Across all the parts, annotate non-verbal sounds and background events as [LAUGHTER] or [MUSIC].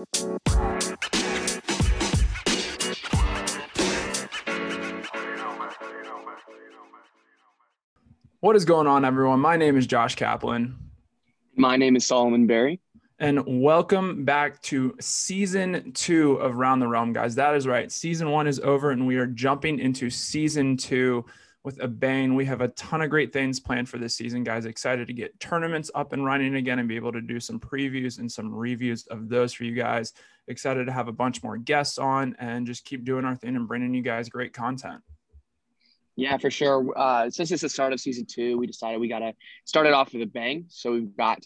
What is going on, everyone? My name is Josh Kaplan. My name is Solomon Berry. And welcome back to season two of Round the Realm, guys. That is right. Season one is over, and we are jumping into season two with a bang. We have a ton of great things planned for this season, guys. Excited to get tournaments up and running again and be able to do some previews and some reviews of those for you guys. Excited to have a bunch more guests on and just keep doing our thing and bringing you guys great content. Yeah, for sure. Uh, since it's the start of season two, we decided we got to start it off with a bang. So we've got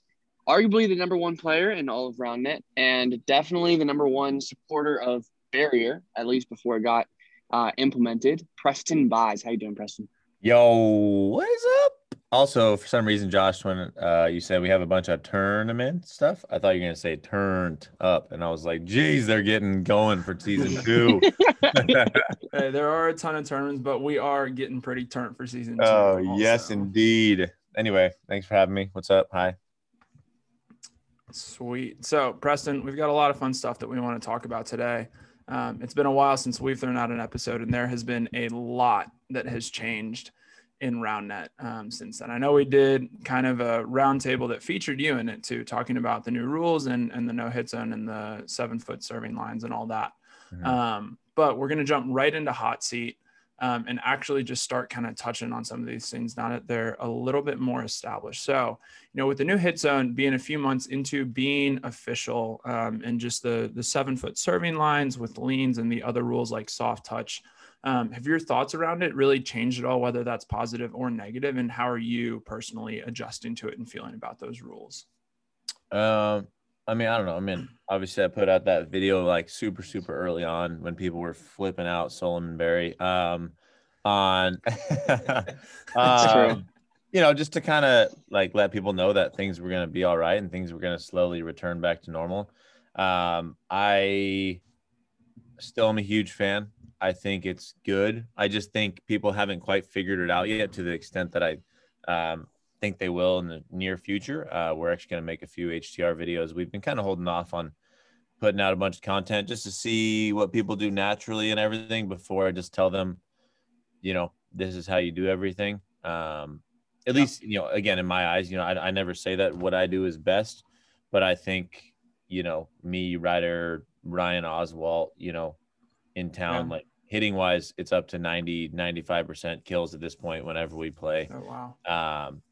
arguably the number one player in all of RoundNet and definitely the number one supporter of Barrier, at least before it got uh, implemented. Preston Bies. How you doing, Preston? Yo, what is up? Also, for some reason, Josh, when uh, you said we have a bunch of tournament stuff, I thought you were gonna say turned up, and I was like, "Geez, they're getting going for season [LAUGHS] two." hey, there are a ton of tournaments, but we are getting pretty turned for season two. Oh, also. yes, indeed. Anyway, thanks for having me. What's up? Hi. Sweet. So, Preston, we've got a lot of fun stuff that we want to talk about today. Um, it's been a while since we've thrown out an episode, and there has been a lot that has changed in RoundNet um, since then. I know we did kind of a roundtable that featured you in it too, talking about the new rules and, and the no hit zone and the seven foot serving lines and all that. Mm-hmm. Um, but we're going to jump right into hot seat um, and actually just start kind of touching on some of these things now that they're a little bit more established. So, you know, with the new hit zone being a few months into being official um, and just the the seven foot serving lines with leans and the other rules like soft touch, um, have your thoughts around it really changed at all, whether that's positive or negative? And how are you personally adjusting to it and feeling about those rules? Um, I mean, I don't know. I mean, obviously, I put out that video like super, super early on when people were flipping out Solomon Berry um, on, [LAUGHS] um, you know, just to kind of like let people know that things were going to be all right and things were going to slowly return back to normal. Um, I still am a huge fan. I think it's good. I just think people haven't quite figured it out yet to the extent that I um, think they will in the near future. Uh, we're actually going to make a few HTR videos. We've been kind of holding off on putting out a bunch of content just to see what people do naturally and everything before I just tell them, you know, this is how you do everything. Um, at yeah. least, you know, again, in my eyes, you know, I, I never say that what I do is best, but I think, you know, me, Ryder, Ryan Oswalt, you know, in town, yeah. like hitting wise, it's up to 90, 95% kills at this point whenever we play. Oh, wow. Um,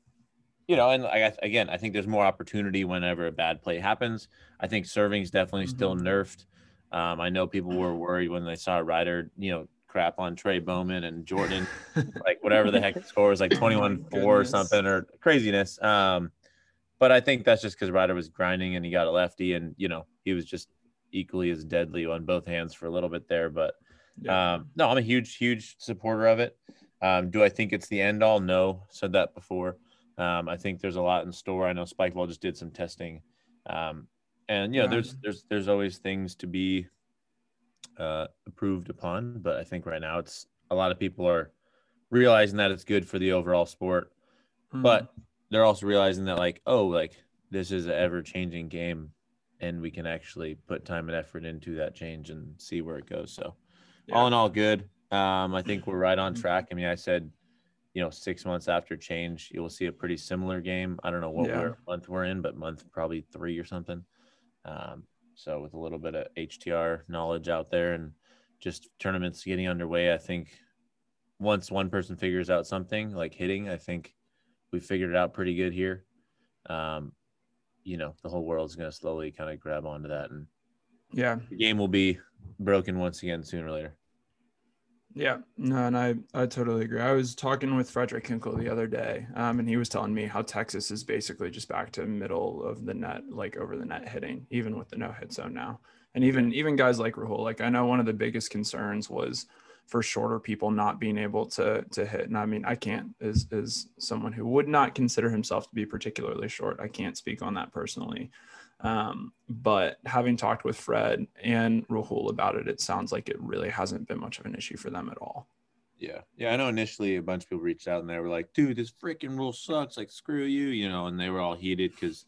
you know, and I again, I think there's more opportunity whenever a bad play happens. I think serving is definitely mm-hmm. still nerfed. Um, I know people were worried when they saw Ryder, you know, crap on Trey Bowman and Jordan, [LAUGHS] like whatever the heck the score was, like 21 4 or something or craziness. Um, but I think that's just because Ryder was grinding and he got a lefty and, you know, he was just equally as deadly on both hands for a little bit there. But yeah. um, no, I'm a huge, huge supporter of it. Um, do I think it's the end all? No, said that before. Um, I think there's a lot in store. I know Spikeball just did some testing, um, and you know, yeah. there's there's there's always things to be uh, approved upon. But I think right now it's a lot of people are realizing that it's good for the overall sport, mm. but they're also realizing that like, oh, like this is an ever changing game, and we can actually put time and effort into that change and see where it goes. So, yeah. all in all, good. Um, I think we're right on track. I mean, I said you know, six months after change, you will see a pretty similar game. I don't know what yeah. month we're in, but month probably three or something. Um, so with a little bit of HTR knowledge out there and just tournaments getting underway, I think once one person figures out something like hitting, I think we figured it out pretty good here. Um, you know, the whole world's going to slowly kind of grab onto that, and yeah, the game will be broken once again sooner or later. Yeah, no, and I, I totally agree. I was talking with Frederick Hinkle the other day, um, and he was telling me how Texas is basically just back to middle of the net, like over the net hitting, even with the no hit zone now. And even even guys like Rahul, like I know one of the biggest concerns was for shorter people not being able to to hit. And I mean, I can't as as someone who would not consider himself to be particularly short. I can't speak on that personally. Um, but having talked with Fred and Rahul about it, it sounds like it really hasn't been much of an issue for them at all. Yeah. Yeah. I know initially a bunch of people reached out and they were like, dude, this freaking rule sucks. Like, screw you, you know, and they were all heated because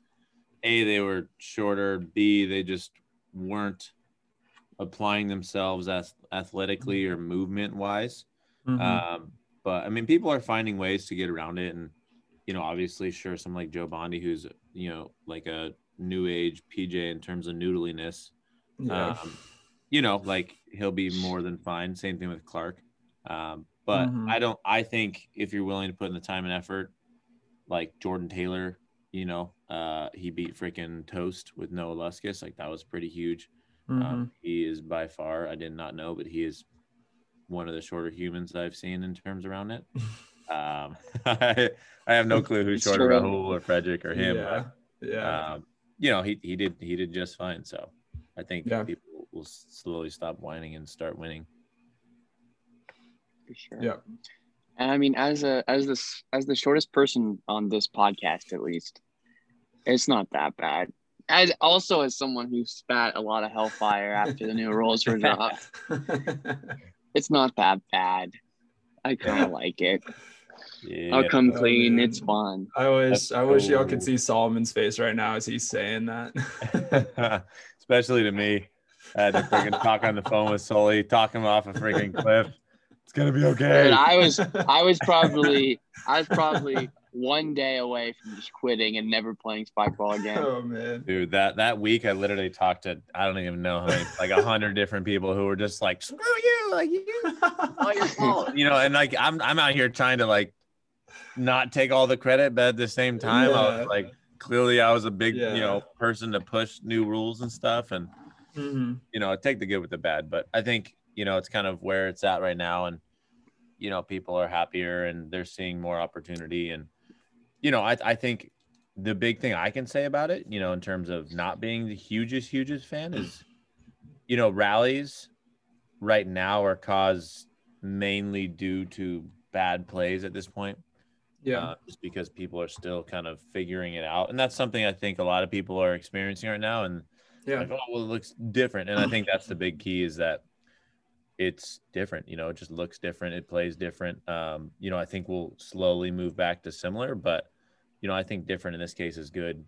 A, they were shorter, B, they just weren't applying themselves as athletically or movement wise. Mhm. Um, but I mean, people are finding ways to get around it, and you know, obviously, sure, some like Joe Bondi, who's you know like a new age PJ in terms of noodliness. yeah. Um, you know, like he'll be more than fine. Same thing with Clark. Um, but Mhm. I don't. I think if you're willing to put in the time and effort, like Jordan Taylor, you know, uh, he beat freaking Toast with Noah Luskus. Like that was pretty huge. Mhm. Um, he is by far, I did not know, but he is one of the shorter humans that I've seen in terms around it. [LAUGHS] Um, [LAUGHS] I, I have no clue who's shorter. Rahul or Frederick or him. yeah. But, Yeah. um, you know, he, he did he did just fine. So I think Yeah. people will slowly stop whining and start winning. For sure. yeah. And I mean, as a as this as the shortest person on this podcast, at least, it's not that bad. As also as someone who spat a lot of hellfire after the new rules were [LAUGHS] dropped, it's not that bad. I kind of like it. Yeah. I'll come Oh, clean. man. It's fun. I wish I wish y'all could see Solomon's face right now as he's saying that. [LAUGHS] Especially to me. I had to freaking talk on the phone with Sully, talking him off a freaking cliff. It's gonna be okay. Dude, I was I was [LAUGHS] probably I was probably one day away from just quitting and never playing spike ball again. oh man. Dude, that that week I literally talked to I don't even know how many like a hundred different people who were just like, screw you, like you all your fault. You know, and like I'm I'm out here trying to like not take all the credit, but at the same time, I was like clearly I was a big, Yeah. you know, person to push new rules and stuff. And Mhm. you know, I take the good with the bad, but I think, you know, it's kind of where it's at right now. And, you know, people are happier and they're seeing more opportunity. And, you know, I, I think the big thing I can say about it, you know, in terms of not being the hugest, hugest fan is, you know, rallies right now are caused mainly due to bad plays at this point Yeah. uh, just because people are still kind of figuring it out. And that's something I think a lot of people are experiencing right now. And yeah. like, oh, well, it looks different. And I think that's the big key is that it's different. You know, it just looks different. It plays different. Um, you know, I think we'll slowly move back to similar, but you know, I think different in this case is good.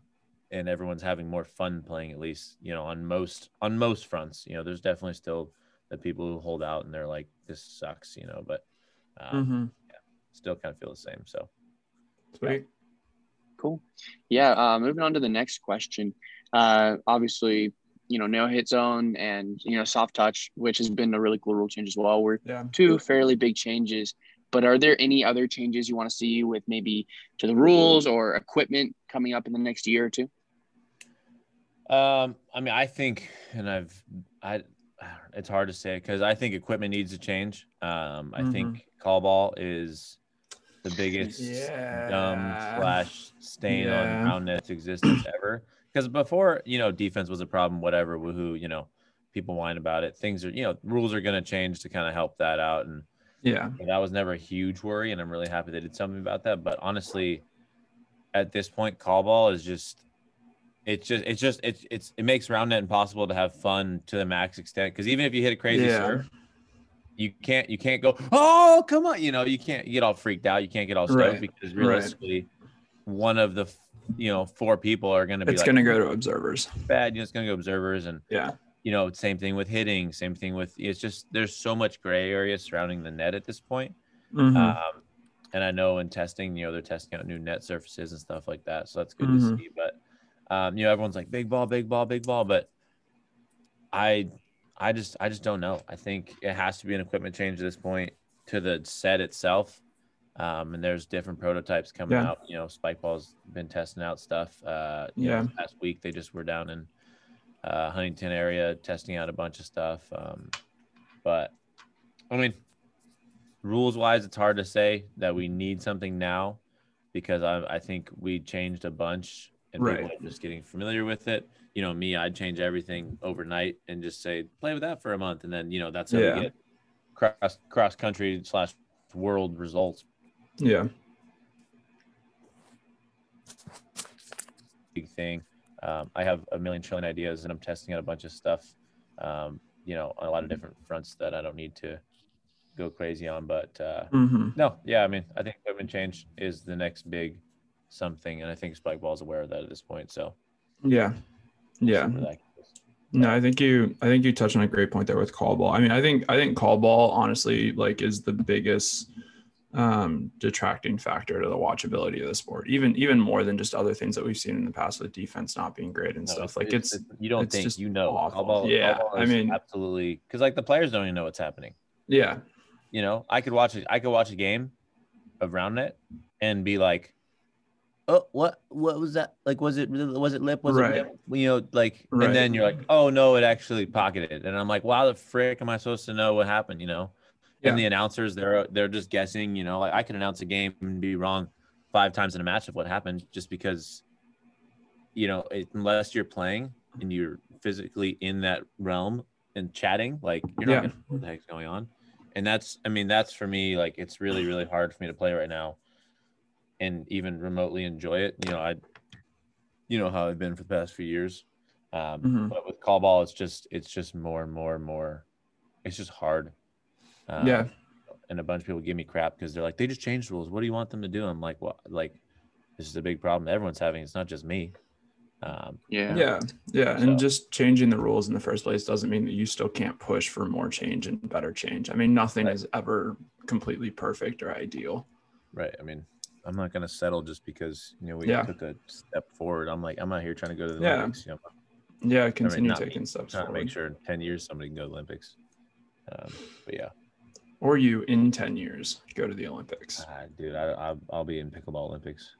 And everyone's having more fun playing, at least, you know, on most on most fronts. You know, there's definitely still the people who hold out and they're like, this sucks, you know, but um, Mhm. still kind of feel the same. So Sweet. Cool. Yeah. Uh, moving on to the next question. Uh, obviously, you know, no hit zone and you know soft touch, which has been a really cool rule change as well. We're Yeah. two fairly big changes. But are there any other changes you want to see with maybe to the rules or equipment coming up in the next year or two? Um, I mean, I think, and I've, I, it's hard to say because I think equipment needs to change. Um, I think call ball is the biggest Yeah. dumb slash stain Yeah. on round net's existence ever. Because before, you know, defense was a problem, whatever, woohoo, you know, people whine about it. Things are, you know, rules are going to change to kind of help that out. And Yeah. that was never a huge worry. And I'm really happy they did something about that. But honestly, at this point, call ball is just, it's just, it's just, it's, it's, it makes round net impossible to have fun to the max extent. Cause even if you hit a crazy Yeah. serve, you can't, you can't go, oh, come on. You know, you can't you get all freaked out. You can't get all stoked Right. because Right. realistically, one of the, you know, four people are going to be It's like gonna go to observers. bad. You know, it's going to go observers and, Yeah. You know, same thing with hitting, same thing with, it's just, there's so much gray area surrounding the net at this point. Mhm. Um, and I know in testing, you know, they're testing out new net surfaces and stuff like that. So that's good Mhm. to see. But um, you know, everyone's like big ball, big ball, big ball. But I I just I just don't know. I think it has to be an equipment change at this point to the set itself. Um, and there's different prototypes coming Yeah. out. You know, Spike Ball's been testing out stuff. Uh, you Yeah. know, last week they just were down in uh, Huntington area testing out a bunch of stuff. Um, but I mean, rules wise, it's hard to say that we need something now because I, I think we changed a bunch and people are just getting familiar with it. You know, me, I'd change everything overnight and just say play with that for a month, and then you know that's how Yeah. we get cross cross country slash world results. Yeah. Big thing. Um, I have a million trillion ideas, and I'm testing out a bunch of stuff. Um, you know, on a lot of different fronts that I don't need to go crazy on, but uh, hmm No, yeah, I mean, I think equipment change is the next big something, and I think Spike Ball's aware of that at this point. So Yeah. Yeah. where that goes. No, I think you I think you touched on a great point there with call ball. I mean, I think I think call ball honestly like is the biggest um detracting factor to the watchability of the sport. Even even more than just other things that we've seen in the past with defense not being great and No, stuff. Like it's you don't it's think just you know. Yeah, I mean- absolutely because like the players don't even know what's happening. yeah. You know, I could watch it. I could watch a game of round net and be like, "Oh, what? What was that? Like, was it was it lip? Was Right. it lip? You know, like, Right. and then you're like, "Oh no, it actually pocketed," and I'm like, "Wow, the frick am I supposed to know what happened?" You know, and the announcers they're they're just guessing. You know, like I can announce a game and be wrong five times in a match of what happened just because, you know, it, unless you're playing and you're physically in that realm and chatting, like you're not Yeah. gonna know what the heck's going on. And that's, I mean, that's for me, like it's really, really hard for me to play right now and even remotely enjoy it. You know, I, you know how I've been for the past few years. Um, Mhm. But with call ball, it's just, it's just more and more and more. It's just hard. Um, Yeah. And a bunch of people give me crap because they're like, they just changed rules. What do you want them to do? I'm like, well, like, this is a big problem everyone's having. It's not just me. Um, Yeah. Yeah, yeah, So- and just changing the rules in the first place doesn't mean that you still can't push for more change and better change. I mean, nothing Right. is ever completely perfect or ideal. Right. I mean, I'm not gonna settle just because you know we Yeah. took a step forward. I'm like, I'm not here trying to go to the Yeah. Olympics. You know, Yeah, continue not me. taking steps trying to forward. make sure in 10 years somebody can go to the Olympics. Um, but yeah, Or you in ten years go to the Olympics. ah, dude, I, I, I'll be in pickleball Olympics.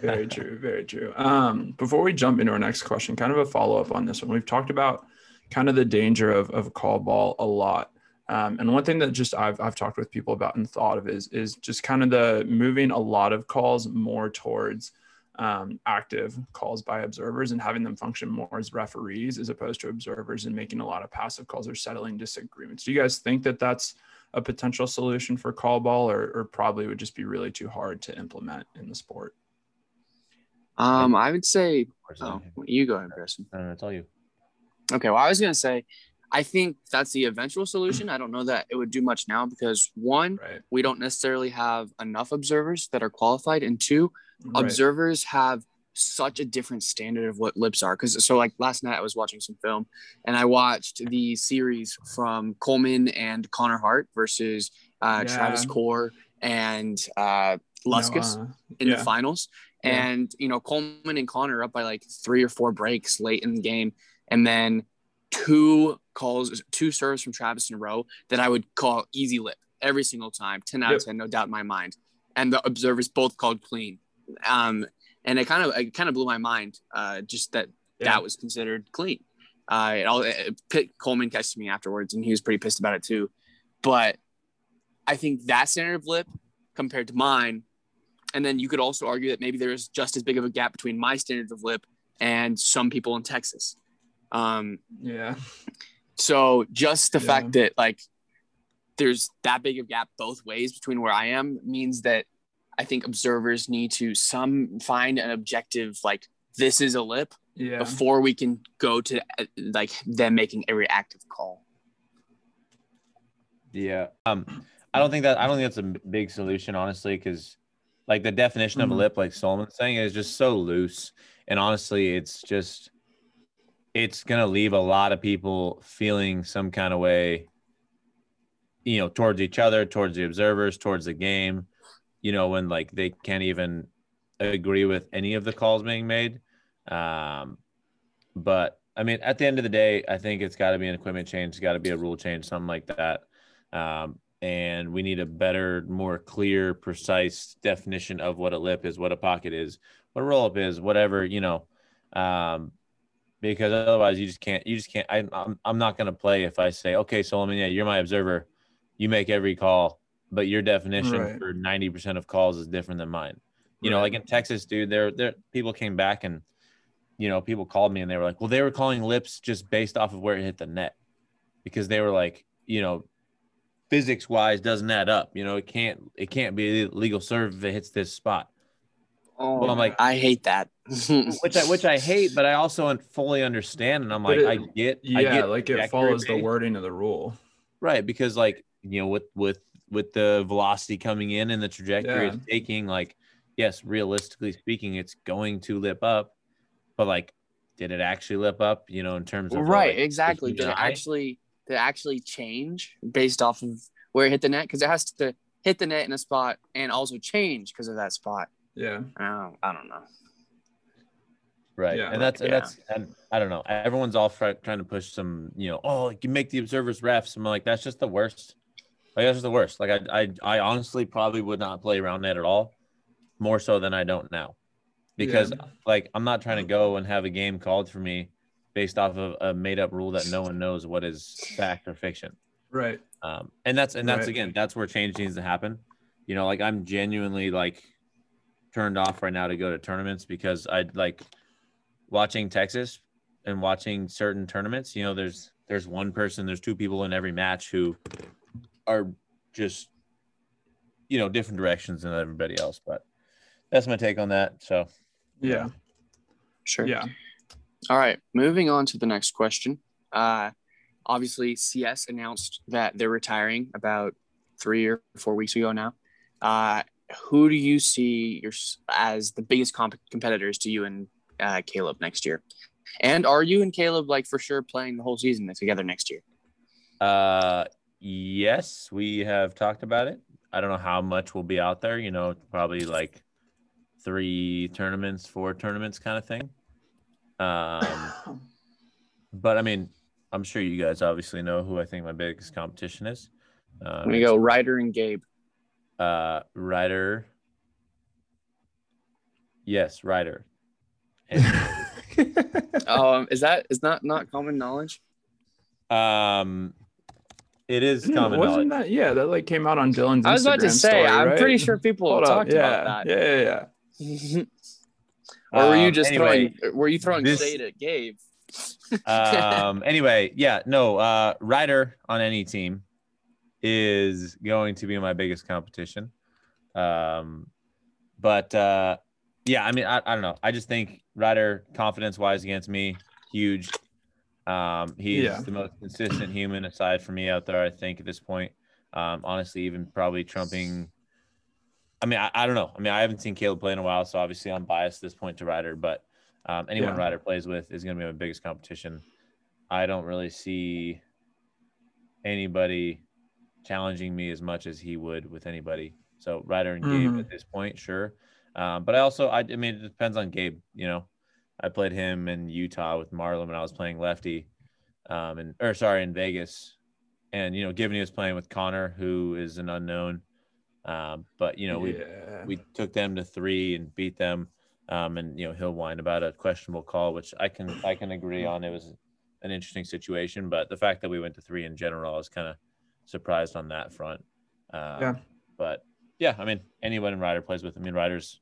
very [LAUGHS] true very true um before we jump into our next question kind of a follow-up on this one we've talked about kind of the danger of, of call ball a lot um, and one thing that just I've, I've talked with people about and thought of is is just kind of the moving a lot of calls more towards um, active calls by observers and having them function more as referees as opposed to observers and making a lot of passive calls or settling disagreements. Do you guys think that that's a potential solution for call ball or, or probably would just be really too hard to implement in the sport? Um, I would say, Or is it- oh, you go ahead, Preston. I don't know, it's all you. Okay, well, I was gonna say, I think that's the eventual solution. I don't know that it would do much now because one, Right. we don't necessarily have enough observers that are qualified, and two, Right. observers have such a different standard of what lips are. Because so, like last night, I was watching some film, and I watched the series from Coleman and Connor Hart versus uh, Yeah. Travis Core and uh, Luskus No, uh, in yeah. the finals. Yeah. And, you know, Coleman and Connor are up by like three or four breaks late in the game. And then two calls, two serves from Travis in a row that I would call easy lip every single time, 10 out Yep. of 10, no doubt in my mind. And the observers both called clean. Um, and it kind of, it kind of blew my mind uh, just that Yeah. that was considered clean. Uh, it all, it, Pitt, Coleman texted me afterwards and he was pretty pissed about it too. But I think that standard of lip compared to mine and then you could also argue that maybe there's just as big of a gap between my standards of lip and some people in Texas. Um, yeah. so just the Yeah. fact that like there's that big of gap both ways between where I am means that I think observers need to some find an objective like this is a lip Yeah. before we can go to uh, like them making a reactive call. Yeah. Um, I don't think that I don't think that's a big solution, honestly, because like the definition of a Mhm. lip, like Solomon's saying, is just so loose. And honestly, it's just it's gonna leave a lot of people feeling some kind of way, you know, towards each other, towards the observers, towards the game, you know, when like they can't even agree with any of the calls being made. Um, but I mean, at the end of the day, I think it's got to be an equipment change, it's got to be a rule change, something like that. Um, and we need a better, more clear, precise definition of what a lip is, what a pocket is, what a roll up is, whatever, you know. Um, because otherwise you just can't, you just can't. I, I'm, I'm not going to play if I say, okay, Solomon, yeah, you're my observer. You make every call, but your definition Right. for 90% of calls is different than mine. You know, like in Texas, dude, there, there, people came back and, you know, people called me and they were like, well, they were calling lips just based off of where it hit the net because they were like, you know, physics wise doesn't add up. You know, it can't, it can't be a legal serve if it hits this spot, Oh, Well, I'm like- I hate that. [LAUGHS] which I, which I hate, but I also un- fully understand. And I'm like, it- I get, I Yeah, get like it follows the wording of the rule. right because like you know with with with the velocity coming in and the trajectory it's taking like yes realistically speaking it's going to lip up but like did it actually lip up? You know, in terms of right, like, exactly. Did it actually did it actually change based off of where it hit the net? Because it has to hit the net in a spot and also change because of that spot. Yeah. Oh, I don't know. Right. Yeah. And that's and that's and I don't know. Everyone's all fr- trying to push some, you know, oh, you can make the observers refs. I'm like, that's just the worst. Like that's the worst. Like I I I honestly probably would not play around that at all, more so than I don't now. Because like I'm not trying to go and have a game called for me based off of a made up rule that no one knows what is fact or fiction. Right. Um, and that's and that's Right. again that's where change needs to happen. You know, like I'm genuinely like turned off right now to go to tournaments because I like watching Texas and watching certain tournaments. You know, there's there's one person, there's two people in every match who are just you know different directions than everybody else. But that's my take on that. So Yeah. Sure. Yeah. All right. Moving on to the next question. Uh, obviously, CS announced that they're retiring about three or four weeks ago now. Uh, who do you see your, as the biggest comp- competitors to you and uh, Caleb next year? And are you and Caleb like for sure playing the whole season together next year? Uh, yes, we have talked about it. I don't know how much will be out there. You know, probably like three tournaments, four tournaments, kind of thing. Um, [COUGHS] but I mean, I'm sure you guys obviously know who I think my biggest competition is. Uh, We go Ryder and Gabe. Uh, Ryder. Yes, Ryder. And, [LAUGHS] Um, is that is that not common knowledge? um, it is common wasn't knowledge. that yeah? That like came out on Dylan's. I was about to say, story, I'm right? pretty sure people Hold have up. talked Yeah. about Yeah. Yeah. Yeah. or were you Um, just anyway, throwing? Were you throwing this- shade at Gabe? um [LAUGHS] anyway yeah no uh ryder on any team is going to be my biggest competition um but uh yeah i mean i, I don't know i just think ryder confidence wise against me huge um he's Yeah. the most consistent human aside from me out there i think at this point um honestly even probably trumping i mean i, I don't know i mean i haven't seen caleb play in a while so obviously i'm biased at this point to ryder but um, anyone Yeah. Ryder plays with is going to be my biggest competition. I don't really see anybody challenging me as much as he would with anybody. So Ryder and Gabe Mhm. at this point, sure. Um, but I also, I, I mean, it depends on Gabe. You know, I played him in Utah with Marlon when I was playing lefty, um, and or sorry, in Vegas, and you know, given he was playing with Connor, who is an unknown. Um, but you know, we yeah. we took them to three and beat them. Um, and you know he'll whine about a questionable call, which I can I can agree on. It was an interesting situation, but the fact that we went to three in general, I was kind of surprised on that front. Um, Yeah. But yeah, I mean, anyone in Ryder plays with. I mean, Ryder's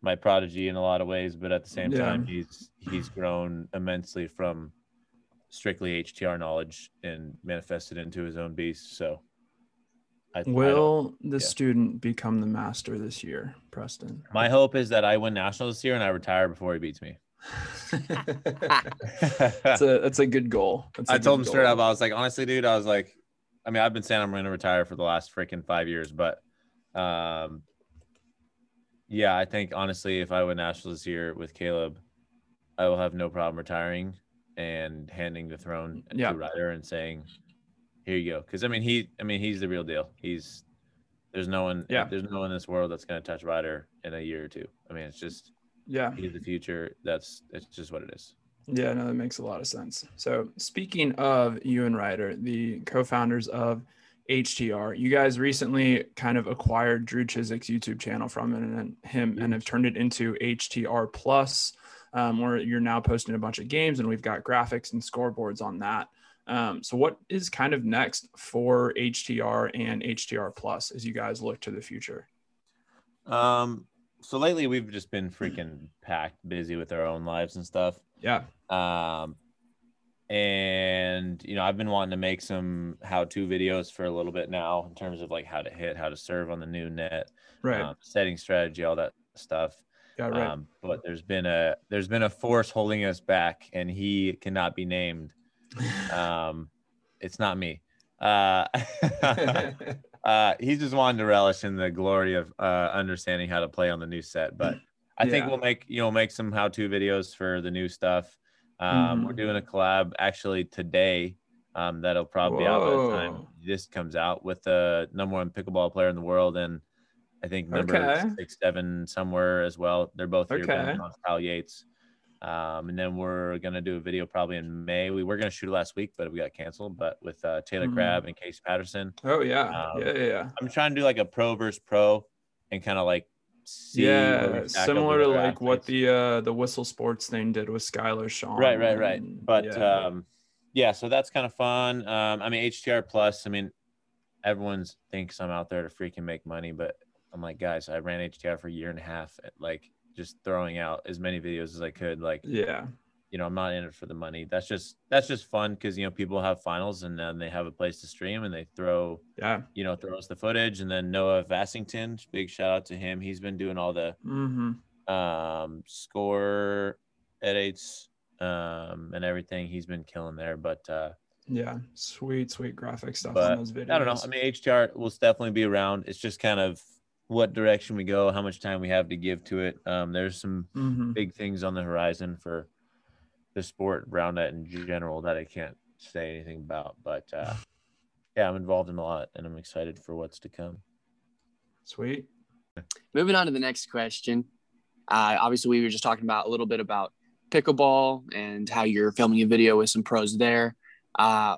my prodigy in a lot of ways, but at the same Yeah. time, he's he's grown immensely from strictly HTR knowledge and manifested into his own beast. So, I, I Will the yeah. student become the master this year, Preston? my hope is that I win nationals this year and I retire before he beats me. That's a that's a good goal. That's a I told him good straight up, I was like, honestly, dude, I was like, I mean, I've been saying I'm going to retire for the last freaking five years, but um, yeah, I think honestly, if I win nationals this year with Caleb, I will have no problem retiring and handing the throne Yeah. to Ryder and saying, "Here you go." Because I mean, he, I mean, he's the real deal. He's there's no one, Yeah. there's no one in this world that's going to touch Ryder in a year or two. I mean, it's just Yeah. he's the future. That's it's just what it is. Yeah, no, that makes a lot of sense. So, speaking of you and Ryder, the co-founders of HTR, you guys recently kind of acquired Drew Chiswick's YouTube channel from him and him and have turned it into HTR Plus, um, where you're now posting a bunch of games and we've got graphics and scoreboards on that. Um, so, what is kind of next for HTR and HTR Plus as you guys look to the future? Um, so lately we've just been freaking packed, busy with our own lives and stuff. Yeah, Um, and you know, I've been wanting to make some how-to videos for a little bit now in terms of like how to hit, how to serve on the new net, right. um, setting strategy, all that stuff. yeah, right. Um, but there's been a there's been a force holding us back, and he cannot be named. Um, it's not me. Uh, [LAUGHS] uh, he's just wanting to relish in the glory of uh, understanding how to play on the new set. But I think we'll make you know make some how-to videos for the new stuff. Um, We're Mhm. doing a collab actually today. Um, that'll probably be out by the time this comes out with the number one pickleball player in the world and I think number Okay. six, seven somewhere as well. They're both here, Okay. Kyle Yates. Um, and then we're gonna do a video probably in May. We were gonna shoot it last week, but we got canceled. But with uh, Taylor Mhm. Crabb and Casey Patterson, Oh yeah, Um, yeah, yeah, yeah. I'm trying to do like a pro versus pro and kind of like see Yeah, similar to like what the uh the Whistle Sports thing did with Skylar Shaw. right right right but yeah. um yeah so that's kind of fun um i mean htr plus i mean everyone thinks i'm out there to freaking make money but i'm like guys i ran htr for a year and a half like just throwing out as many videos as i could like yeah, you know i'm not in it for the money that's just that's just fun because you know people have finals and then they have a place to stream and they throw yeah. you know throw us the footage and then noah vassington big shout out to him he's been doing all the Mm-hmm. um score edits um and everything he's been killing there but uh Yeah, sweet, sweet graphic stuff But, on those videos. i don't know i mean htr will definitely be around it's just kind of what direction we go how much time we have to give to it um there's some Mhm. big things on the horizon for the sport round net in general that i can't say anything about but uh [SIGHS] yeah i'm involved in a lot and i'm excited for what's to come Sweet. Moving on to the next question. Uh, obviously, we were just talking about a little bit about pickleball and how you're filming a video with some pros there. Uh,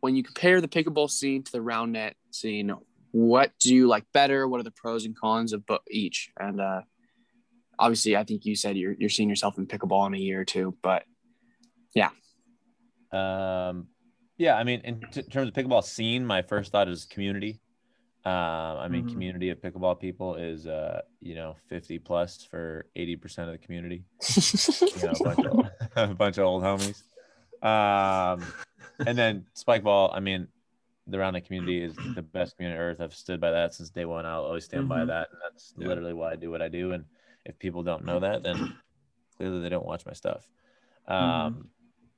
when you compare the pickleball scene to the round net scene, what do you like better? What are the pros and cons of each? And uh, obviously, I think you said you're you're seeing yourself in pickleball in a year or two, but Um, yeah, I mean, in t- terms of pickleball scene, my first thought is community. Um, I mean, Mhm. community of pickleball people is, uh, you know, 50 plus for 80% of the community. [LAUGHS] You know, a bunch of, [LAUGHS] a bunch of old homies. Um, and then spike ball, I mean, the roundnet community is the best community on earth. I've stood by that since day one. I'll always stand by Mhm. that. And that's Yeah. literally why I do what I do. And if people don't know that, then clearly they don't watch my stuff. Um,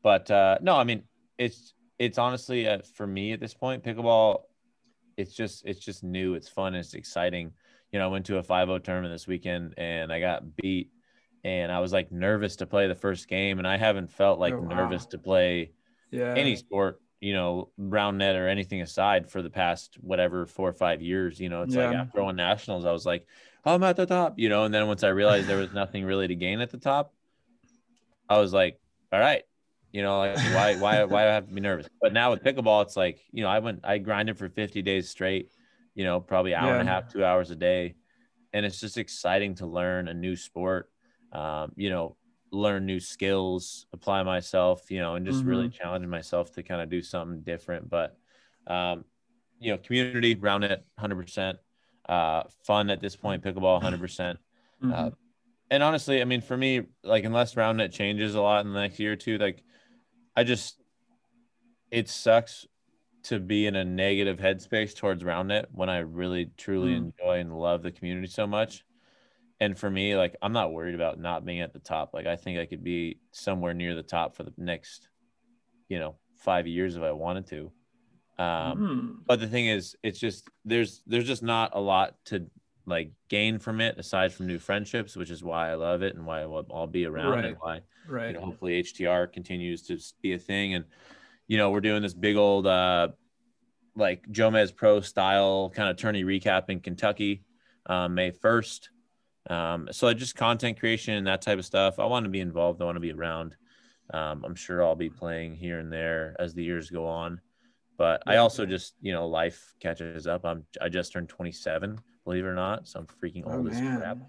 but uh, no, I mean, it's it's honestly uh, for me at this point, pickleball. It's just it's just new. It's fun. It's exciting. You know, I went to a 5-0 tournament this weekend and I got beat, and I was like nervous to play the first game, and I haven't felt like Oh, wow. nervous to play Yeah. any sport. You know, round net or anything aside for the past whatever four or five years. You know, it's like Yeah. after I won nationals, I was like, I'm at the top. You know, and then once I realized there was nothing really to gain at the top, I was like, all right, you know, like why, why, why do I have to be nervous? But now with pickleball, it's like, you know, I went, I grinded for 50 days straight, you know, probably hour and a half, two hours a day. And it's just exciting to learn a new sport, um, you know, learn new skills, apply myself, you know, and just really challenging myself to kind of do something different. But, um, you know, community round it 100%, uh, fun at this point, pickleball 100%. Mhm. Uh, and honestly, I mean, for me, like unless round net changes a lot in the next year or two, like I just it sucks to be in a negative headspace towards round net when I really truly Mm. enjoy and love the community so much. And for me, like I'm not worried about not being at the top. Like I think I could be somewhere near the top for the next, you know, five years if I wanted to. Um, Mhm. but the thing is it's just there's there's just not a lot to like gain from it aside from new friendships which is why i love it and why i'll, I'll be around and Right. why right. you know hopefully htr continues to be a thing. And you know we're doing this big old uh like jomez pro style kind of tourney recap in kentucky um, may 1st um, so just content creation and that type of stuff. I want to be involved. I want to be around. Um, i'm sure i'll be playing here and there as the years go on. But i also just you know life catches up. I'm i just turned 27 believe it or not so i'm freaking Oh old as crap. man,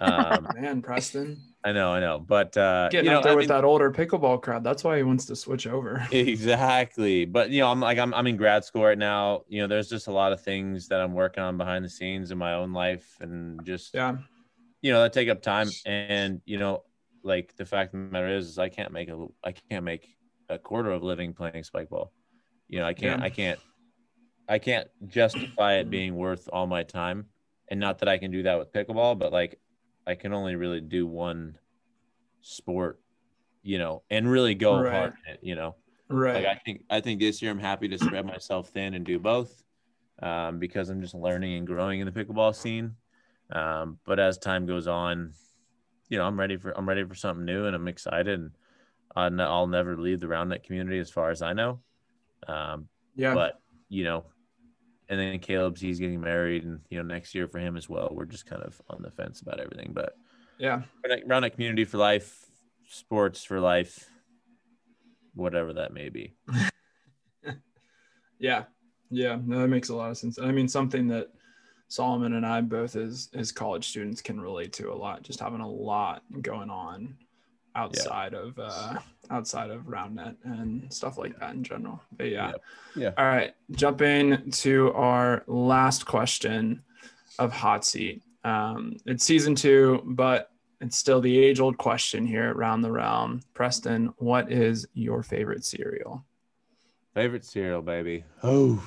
[LAUGHS] um, man, Preston. [LAUGHS] I know i know but uh getting you know out there I with mean- that older pickleball crowd. That's why he wants to switch over. [LAUGHS] exactly. But you know i'm like I'm, I'm in grad school right now. You know there's just a lot of things that i'm working on behind the scenes in my own life and just Yeah, you know that take up time. And you know like the fact of the matter is, is i can't make a i can't make a quarter of living playing spike ball. You know i can't Yeah. i can't i can't justify it being worth all my time and not that i can do that with pickleball but like i can only really do one sport you know and really go Right. hard in it, you know right. like I think I think this year I'm happy to spread myself thin and do both, um, because I'm just learning and growing in the pickleball scene. Um, but as time goes on, you know, I'm ready for I'm ready for something new and I'm excited and I'll never leave the roundnet community as far as I know. Um, Yeah. but you know, and then Caleb's he's getting married, and you know next year for him as well. We're just kind of on the fence about everything, but yeah. around roundnet community for life, sports for life, whatever that may be. [LAUGHS] Yeah. Yeah. No, that makes a lot of sense. I mean, something that Solomon and I both as as college students can relate to a lot, just having a lot going on outside of uh outside of roundnet and stuff like that in general. But yeah. Yep. Yeah. All right. Jumping to our last question of hot seat. Um, it's season two, but it's still the age old question here at Round the Realm. Preston, what is your favorite cereal? Favorite cereal, baby. Oh,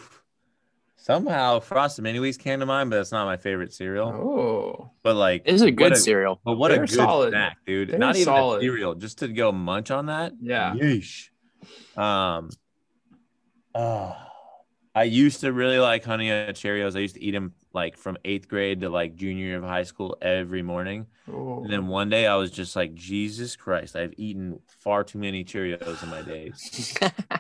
somehow frosted mini wheats came to mind, but that's not my favorite cereal. Oh, But like, It is a what good cereal. But what They're a good solid. snack, dude! They're Not even solid. a cereal, just to go munch on that. Yeah. Yeesh. Um. Oh, I used to really like honey nut Cheerios. I used to eat them like from eighth grade to like junior year of high school every morning. oh. And then one day I was just like, Jesus Christ, I've eaten far too many Cheerios in my days.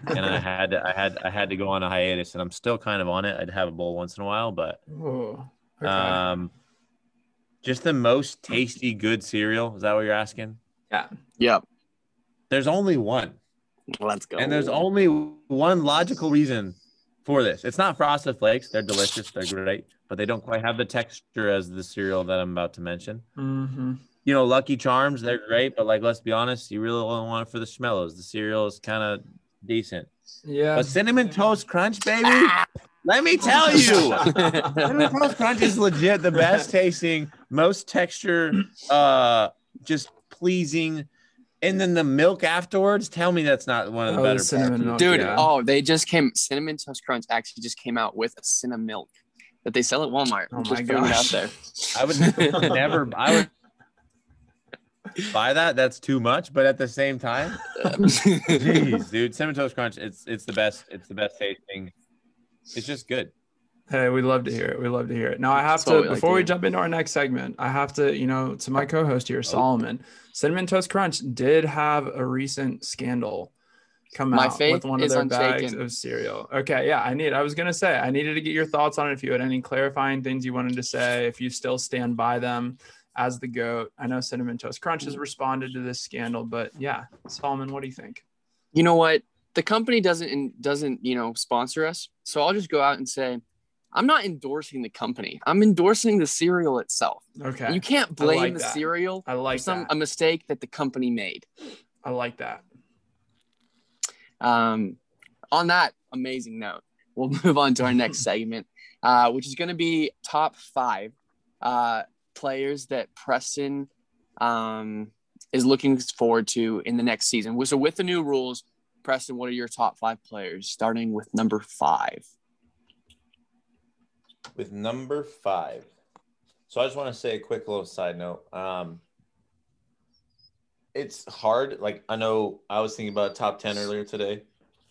and I [LAUGHS] had to, I had, I had to go on a hiatus, and I'm still kind of on it. I'd have a bowl once in a while, but Oh, okay. um, just the most tasty good cereal. Is that what you're asking? Yeah. Yep. There's only one, Let's go. and there's only one logical reason for this. It's not Frosted Flakes. They're delicious. They're great, but they don't quite have the texture as the cereal that I'm about to mention. hmm You know, Lucky Charms, they're great, but like, let's be honest, you really only want it for the schmellos. The cereal is kind of decent. Yeah. But cinnamon toast crunch, baby. Let me tell you, [LAUGHS] cinnamon toast crunch is legit the best tasting, most texture, uh, just pleasing. And then the milk afterwards. Tell me that's not one of the Oh, the better. cinnamon parts. milk. Dude, yeah. oh, they just came. Cinnamon Toast Crunch actually just came out with a cinnamon milk that they sell at Walmart. Oh just my throwing out gosh. there. I would never. I would [LAUGHS] buy that. That's too much. But at the same time, [LAUGHS] jeez, dude, cinnamon toast crunch. It's it's the best. It's the best tasting. It's just good. Hey, we love to hear it. We love to hear it. Now I have That's to like before to we jump into our next segment, I have to, you know, to my oh. co-host Oh. here, Solomon. Cinnamon Toast Crunch did have a recent scandal come My out with one of their bags of cereal. Okay, yeah, I need. I was gonna say I needed to get your thoughts on it. If you had any clarifying things you wanted to say, if you still stand by them as the goat. I know Cinnamon Toast Crunch has responded to this scandal, but yeah, Solomon, what do you think? you know what? The company doesn't doesn't you know sponsor us, so I'll just go out and say, I'm not endorsing the company. I'm endorsing the cereal itself. Okay, You can't blame like the that. cereal I for like some that. a mistake that the company made. I like that. Um, on that amazing note, we'll [LAUGHS] move on to our next [LAUGHS] segment, uh, which is going to be top five uh, players that Preston um, is looking forward to in the next season. So, with the new rules, Preston, what are your top five players, starting with number five? With number five. So I just want to say a quick little side note. Um, it's hard. Like I know I was thinking about top ten earlier today,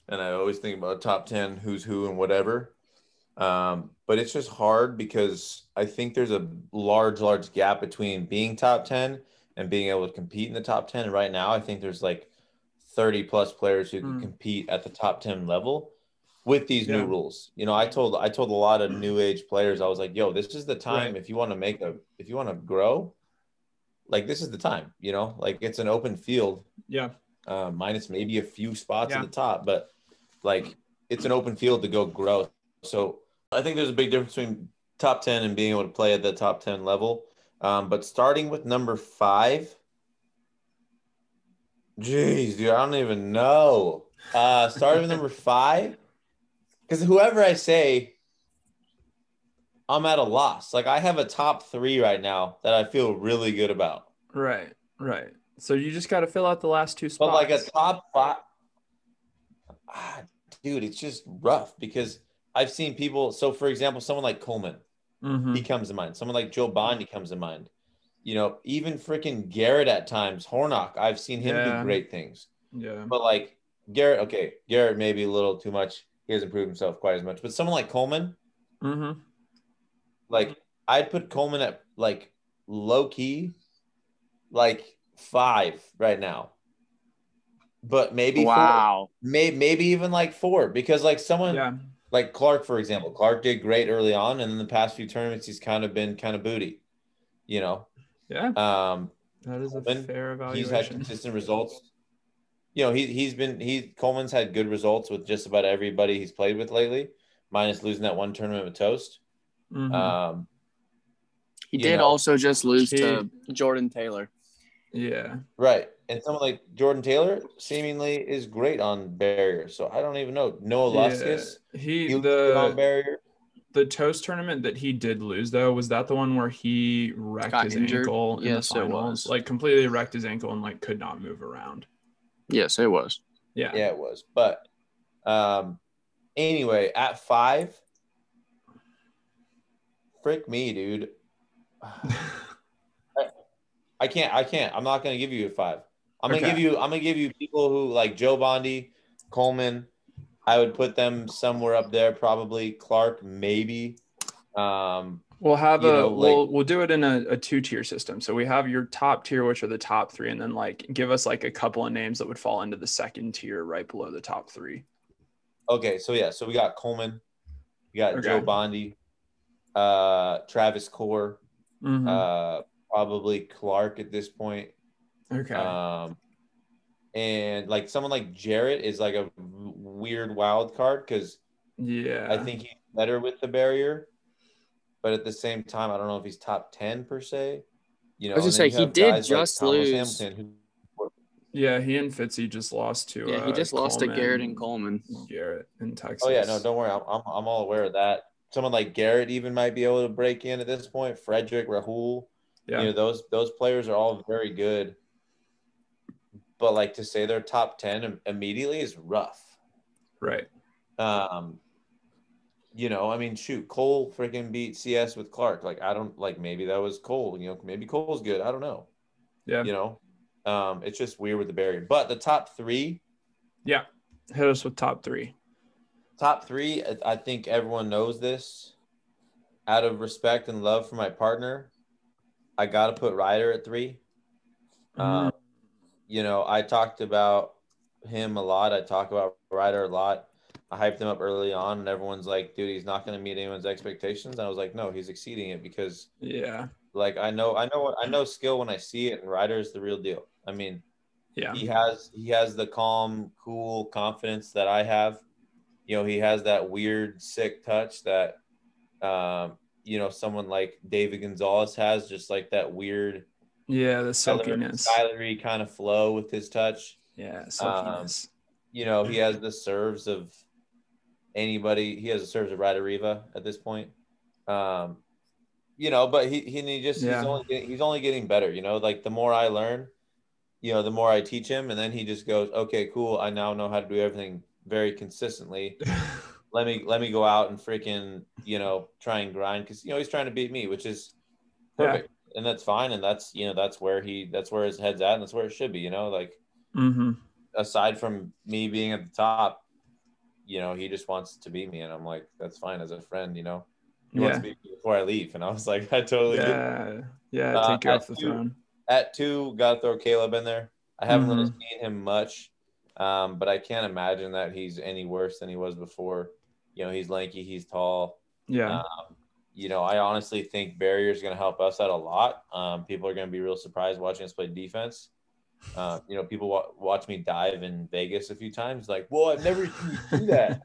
and I always think about top ten, who's who, and whatever. Um, but it's just hard because I think there's a large, large gap between being top ten and being able to compete in the top ten. And right now, I think there's like thirty plus players who can Hmm. compete at the top ten level with these Yeah. new rules. You know, I told I told a lot of new age players, I was like, yo, this is the time Right. if you want to make a if you want to grow, like this is the time, you know, like it's an open field, Yeah, uh, minus maybe a few spots Yeah. at the top, but like it's an open field to go grow. So I think there's a big difference between top 10 and being able to play at the top 10 level. Um, but starting with number five, geez, dude, I don't even know. Uh, starting with number [LAUGHS] five, because whoever I say, I'm at a loss. Like I have a top three right now that I feel really good about. right, right. So you just got to fill out the last two spots. But like a top five, ah, dude, it's just rough because I've seen people. So, for example, someone like Coleman, Mhm. he comes to mind. Someone like Joe Bondi comes to mind. You know, even freaking Garrett at times, Hornock, I've seen him Yeah. do great things. Yeah. But like Garrett, okay, Garrett maybe a little too much. He hasn't proved himself quite as much. But someone like Coleman, Mm-hmm. like I'd put Coleman at like low key, like five right now. but maybe wow. four. Maybe, maybe even like four because like someone Yeah. like Clark, for example, Clark did great early on, and in the past few tournaments, he's kind of been kind of booty, you know. Yeah. Um, That is a Coleman, fair he's had consistent results. You know, he he's been he Coleman's had good results with just about everybody he's played with lately, minus losing that one tournament with Toast. Mhm. Um, He did know. also just lose He- to Jordan Taylor. yeah. right, and someone like Jordan Taylor seemingly is great on barrier. So I don't even know Noah Luskis. Yeah. He He was good on the barrier. the toast tournament that he did lose though was that the one where he wrecked Got his injured? ankle in Yes, the it was. like completely wrecked his ankle and like could not move around Yes, it was. yeah Yeah, it was. But um, anyway, at five, frick me, dude. [LAUGHS] I can't. I can't. I'm not gonna give you a five. I'm gonna Okay. give you. I'm gonna give you people who like Joe Bondi, Coleman. I would put them somewhere up there, probably Clark, maybe. Um, we'll have You a know, we'll we'll do it in a, a two tier system so we have your top tier which are the top three and then like give us like a couple of names that would fall into the second tier right below the top three okay, so yeah, so we got Coleman, we got Joe Okay. Bondi, uh, Travis Core, Mhm. uh, probably Clark at this point. okay Um, and like someone like Jarrett is like a weird wild card because yeah I think he's better with the barrier, but at the same time, I don't know if he's top ten per se. You know, I was and say, he did guys like just lose. Hamilton, who, yeah he and Fitzy just lost to Yeah, he uh, just lost to Garrett and Coleman- Coleman. Garrett in Texas oh yeah, no, don't worry, I'm, I'm I'm all aware of that. Someone like Garrett even might be able to break in at this point. Frederick, Rahul, yeah you know, those those players are all very good. But like to say they're top ten immediately is rough. right Um, you know, I mean, shoot, Cole freaking beat CS with Clark. Like, I don't like maybe that was Cole. You know, maybe Cole's good. I don't know. yeah You know, um, it's just weird with the barrier. But the top three, yeah hit us with top three top three, I- I think everyone knows this. Out of respect and love for my partner, I got to put Ryder at three. Um, you know, I talked about him a lot. I talk about Ryder a lot. I hyped him up early on, and everyone's like, "Dude, he's not going to meet anyone's expectations." And I was like, "No, he's exceeding it because, yeah like, I know, I know, I know skill when I see it, and Ryder is the real deal. I mean, yeah he has he has the calm, cool confidence that I have. You know, he has that weird, sick touch that, um, you know, someone like David Gonzalez has, just like that weird, yeah the silkiness kind of flow with his touch. yeah silkiness you know, he has the serves of anybody. He has a serves of Ryder Riva at this point. Um, you know, but he he, he just Yeah. he's only getting, he's only getting better. You know, like the more I learn, you know, the more I teach him, and then he just goes, okay, cool. I now know how to do everything very consistently. [LAUGHS] Let me let me go out and freaking you know try and grind because you know he's trying to beat me, which is Yeah. perfect, and that's fine, and that's you know that's where he that's where his head's at, and that's where it should be. You know, like hmm aside from me being at the top, you know, he just wants to beat me, and I'm like, that's fine as a friend, you know. He wants to beat me before I leave, and I was like, [LAUGHS] I totally yeah yeah Uh, take you at off the two- throne At two, gotta throw Caleb in there. I haven't really Mhm. seen him much, um, but I can't imagine that he's any worse than he was before. You know, he's lanky, he's tall. yeah Um, you know, I honestly think barrier is going to help us out a lot. Um, people are going to be real surprised watching us play defense. Uh, you know, people wa- watch me dive in Vegas a few times, like, "Well, I've never seen you do that."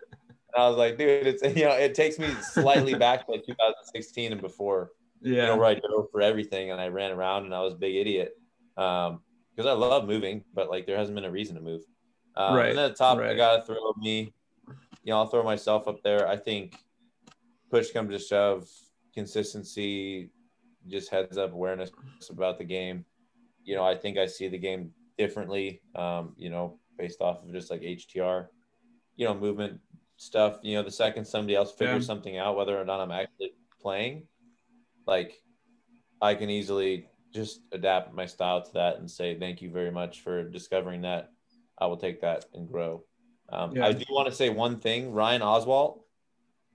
and I was like, "Dude, it's you know, it takes me slightly back to like 2016 and before, you yeah know, where I dove for everything and I ran around and I was a big idiot um, because I love moving, but like there hasn't been a reason to move. Um, Right, And then at the top, I right. gotta throw me. You know, I'll throw myself up there. I think push comes to shove, consistency, just heads up awareness about the game. You know, I think I see the game differently. Um, you know, based off of just like HTR, you know, movement stuff. You know, the second somebody else figures Yeah. something out, whether or not I'm actually playing, like I can easily just adapt my style to that and say thank you very much for discovering that. I will take that and grow. Um, Yeah. I do want to say one thing. Ryan Oswalt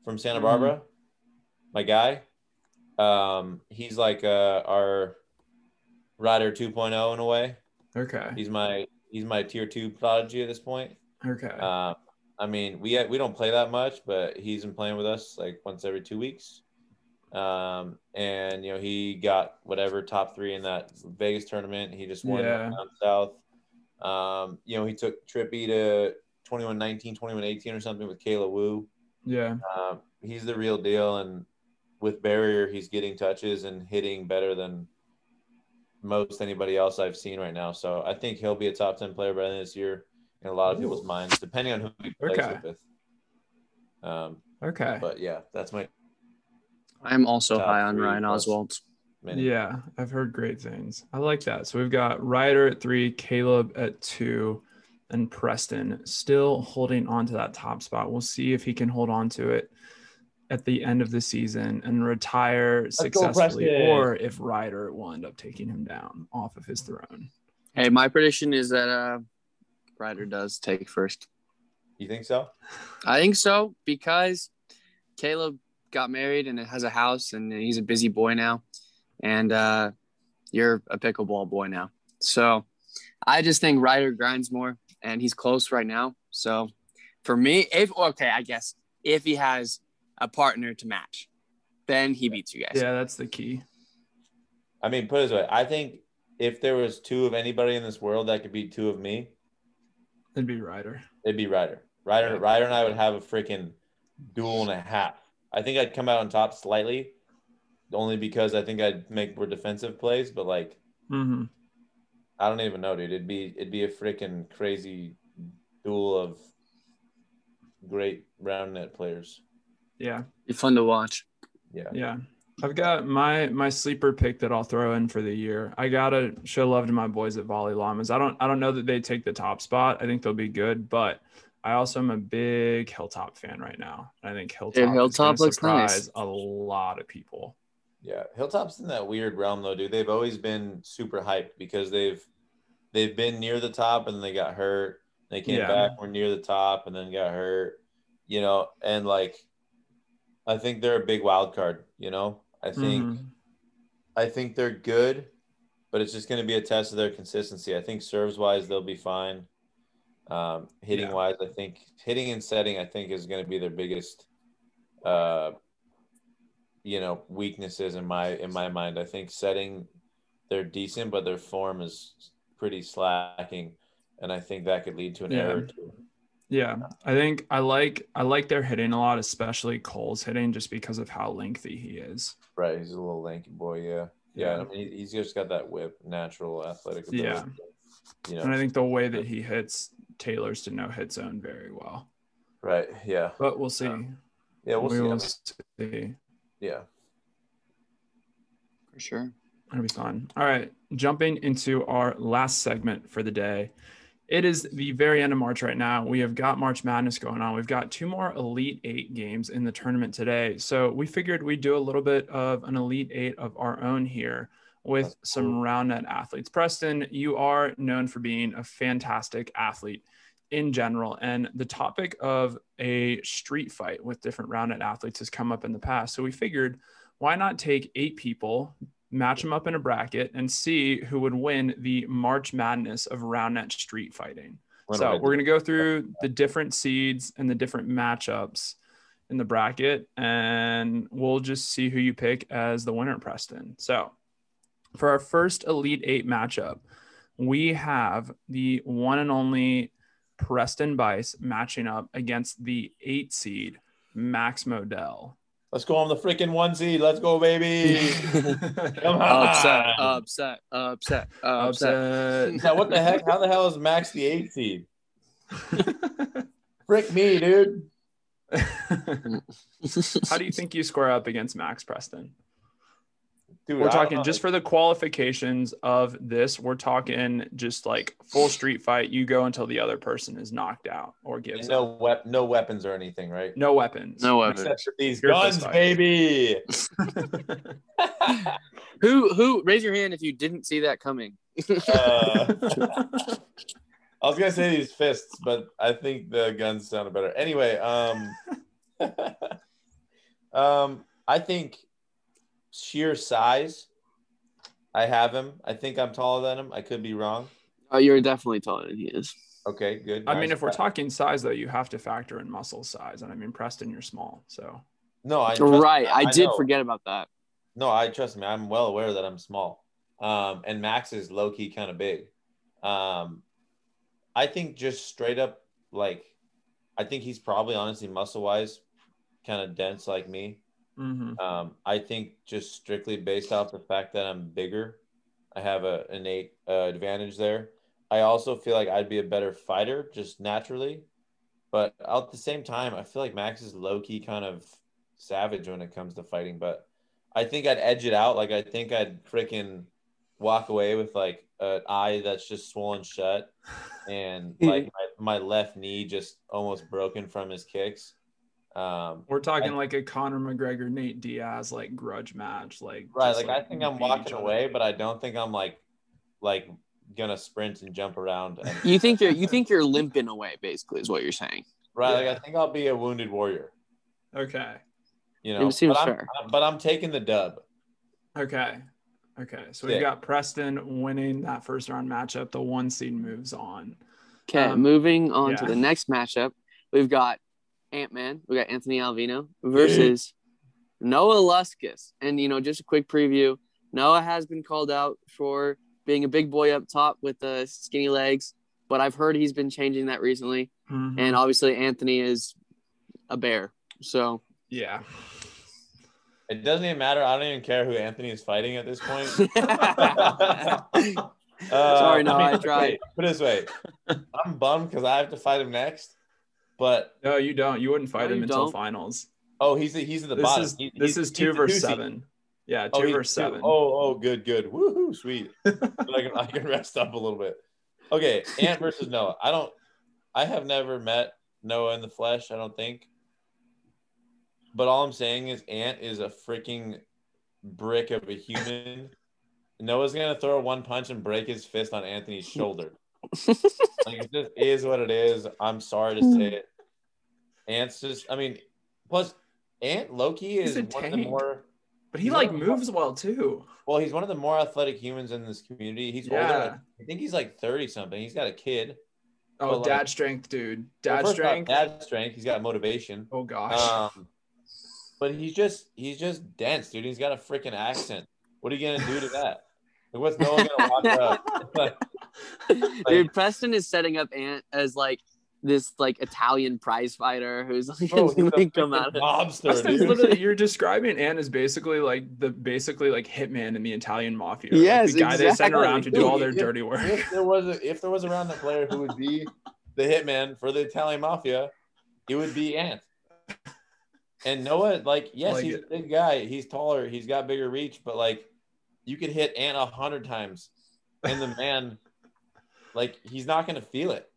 from Santa Mhm. Barbara, my guy. Um, he's like uh, our rider 2.0 in a way. okay He's my he's my tier two prodigy at this point. Okay. Uh, I mean, we we don't play that much, but he's been playing with us like once every two weeks. Um, and you know, he got whatever top three in that Vegas tournament. He just won Yeah. down south. Um, you know, he took Trippy to 21 19, 21 18 or something with Kayla Wu. yeah. Um, he's the real deal. And with barrier, he's getting touches and hitting better than most anybody else I've seen right now. So I think he'll be a top 10 player by the end of this year in a lot of people's minds, depending on who he plays Okay. with. Um, Okay. but yeah, that's my I'm also high on Ryan. Oswald. mini. Yeah, I've heard great things. I like that. So we've got Ryder at three, Caleb at two, and Preston still holding on to that top spot. We'll see if he can hold on to it at the end of the season and retire successfully, or if Ryder will end up taking him down off of his throne. Hey, my prediction is that uh, Ryder does take first. You think so? I think so because Caleb got married and has a house and he's a busy boy now, and uh, you're a pickleball boy now. So I just think Ryder grinds more, and he's close right now. So for me, if okay, I guess if he has a partner to match, then he beats you guys. Yeah, that's the key. I mean, put it this way: I think if there was two of anybody in this world that could beat two of me, It'd be Ryder. it'd be Ryder. Ryder, Yeah. Ryder, and I would have a freaking duel and a half. I think I'd come out on top slightly, only because I think I'd make more defensive plays. But like, hmm I don't even know, dude. It'd be it'd be a freaking crazy duel of great round net players. Yeah. Be fun to watch. Yeah. Yeah. I've got my my sleeper pick that I'll throw in for the year. I gotta show love to my boys at Volley Llamas. I don't I don't know that they take the top spot. I think they'll be good, but I also am a big Hilltop fan right now. I think Hilltop, is Hilltop gonna looks nice. surprise a lot of people. Yeah, Hilltop's in that weird realm though, dude. They've always been super hyped because they've they've been near the top and they got hurt. They came Yeah. back, were near the top, and then got hurt. You know, and like I think they're a big wild card, you know. I think Mhm. I think they're good, but it's just gonna be a test of their consistency. I think serves wise they'll be fine. Um, hitting Yeah. wise, I think hitting and setting, I think is gonna be their biggest uh you know weaknesses in my in my mind. I think setting they're decent, but their form is pretty slacking, and I think that could lead to an Yeah. error or two. Yeah, I think I like I like their hitting a lot, especially Cole's hitting, just because of how lengthy he is. Right, he's a little lanky boy. Yeah, yeah. Yeah. I mean, he's just got that whip, natural athletic. Ability. Yeah. you know. And I think the way that he hits tailors to no hit zone very well. Right. Yeah. But we'll see. Yeah. We'll we see. will see. Yeah. For sure. It'll be fun. All right. Jumping into our last segment for the day. It is the very end of March right now. We have got March Madness going on. We've got two more Elite Eight games in the tournament today. So we figured we'd do a little bit of an Elite Eight of our own here with some round net athletes. Preston, you are known for being a fantastic athlete in general. And the topic of a street fight with different round net athletes has come up in the past. So we figured why not take eight people, match them up in a bracket, and see who would win the March Madness of round net street fighting. What so we're going to go through the different seeds and the different matchups in the bracket, and we'll just see who you pick as the winner, Preston. So for our first Elite Eight matchup, we have the one and only Preston Bies matching up against the eight seed Max Modell. Let's go on the freaking onesie. Let's go, baby. [LAUGHS] Come on. upset, upset, upset, upset. Upset. Yeah, what the heck? How the hell is Max the eight [LAUGHS] seed? Frick me, dude. How do you think you square up against Max Preston? Dude, We're talking just for the qualifications of this. We're talking just like full street fight. You go until the other person is knocked out or gives no up. wep- no weapons or anything, right? No weapons. No weapons. Except for these Pure guns, baby. [LAUGHS] Who who raise your hand if you didn't see that coming? Uh, [LAUGHS] I was gonna say these fists, but I think the guns sounded better. Anyway, um, [LAUGHS] um, I think sheer size. I have him. I think I'm taller than him. I could be wrong. Oh, you're definitely taller than he is. Okay, good. I mean, if we're talking size, though, you have to factor in muscle size. And I mean, Preston, you're small. So, no, I trust- right. I, did know. forget about that. No, I trust me. I'm well aware that I'm small. Um, and Max is low key kind of big. Um, I think just straight up, like, I think he's probably honestly muscle wise, kind of dense like me. Mhm. Um, I think just strictly based off the fact that I'm bigger, I have an innate uh, advantage there. I also feel like I'd be a better fighter just naturally, but at the same time, I feel like Max is low key kind of savage when it comes to fighting. But I think I'd edge it out. Like I think I'd freaking walk away with like an eye that's just swollen shut, [LAUGHS] and like my, my left knee just almost broken from his kicks. Um, we're talking like a Conor McGregor, Nate Diaz, like grudge match. Like, Right, just, like, I think I'm walking away, but I don't think I'm like like gonna sprint and jump around. And, You think you're you think you're limping away, basically, is what you're saying. right, Yeah. like I think I'll be a wounded warrior. Okay. You know, It seems but I'm, but I'm taking the dub. Okay. Okay. So we've Sick. got Preston winning that first round matchup. The one seed moves on. Okay, Um, moving on to the next matchup, we've got Ant Man. We got Anthony Alvino versus Noah Luskis. And you know, just a quick preview. Noah has been called out for being a big boy up top with the skinny legs, but I've heard he's been changing that recently. Mhm. And obviously, Anthony is a bear. So yeah. It doesn't even matter. I don't even care who Anthony is fighting at this point. [LAUGHS] [LAUGHS] Uh, Sorry, no, I mean, tried. wait, Put it this way, I'm bummed because I have to fight him next. But No, you don't. You wouldn't fight No, him until don't. finals. oh, he's the, he's at the This bottom. is He- this is two versus seven. Yeah, Oh, two he's versus two. seven. Oh, oh, good, good. Woohoo, sweet. [LAUGHS] I can I can rest up a little bit. Okay, Ant versus Noah. I don't. I have never met Noah in the flesh. I don't think. But all I'm saying is, Ant is a freaking brick of a human. Noah's gonna throw one punch and break his fist on Anthony's shoulder. [LAUGHS] like it just is what it is. I'm sorry to say it. Ant's just. I mean, plus Ant Loki is a one of the more. But he like one of the- moves well too. Well, he's one of the more athletic humans in this community. He's older. I think he's like 30 something. He's got a kid. Oh, But, like- dad strength, dude. Dad first off, strength. Dad strength. He's got motivation. Oh gosh. Um, but he's just he's just dense, dude. He's got a freaking accent. What are you gonna do to that? Like, what's no one gonna walk [LAUGHS] [LAUGHS] up? [LAUGHS] Like, Dude, Preston is setting up Ant as like this like Italian prize fighter who's like oh, bro, he's [LAUGHS] come out of mobster, Preston's literally you're [LAUGHS] describing Ant as basically like the basically like hitman in the Italian mafia. Like, Yes, the guy they send around to do all their Dude, dirty work. If there was a if there was a roundnet player who would be the hitman for the Italian mafia, it would be Ant. And Noah, like, yes, Like he's it. a big guy. He's taller. He's got bigger reach, but like, you could hit Ant a hundred times, and the man, like, he's not gonna feel it.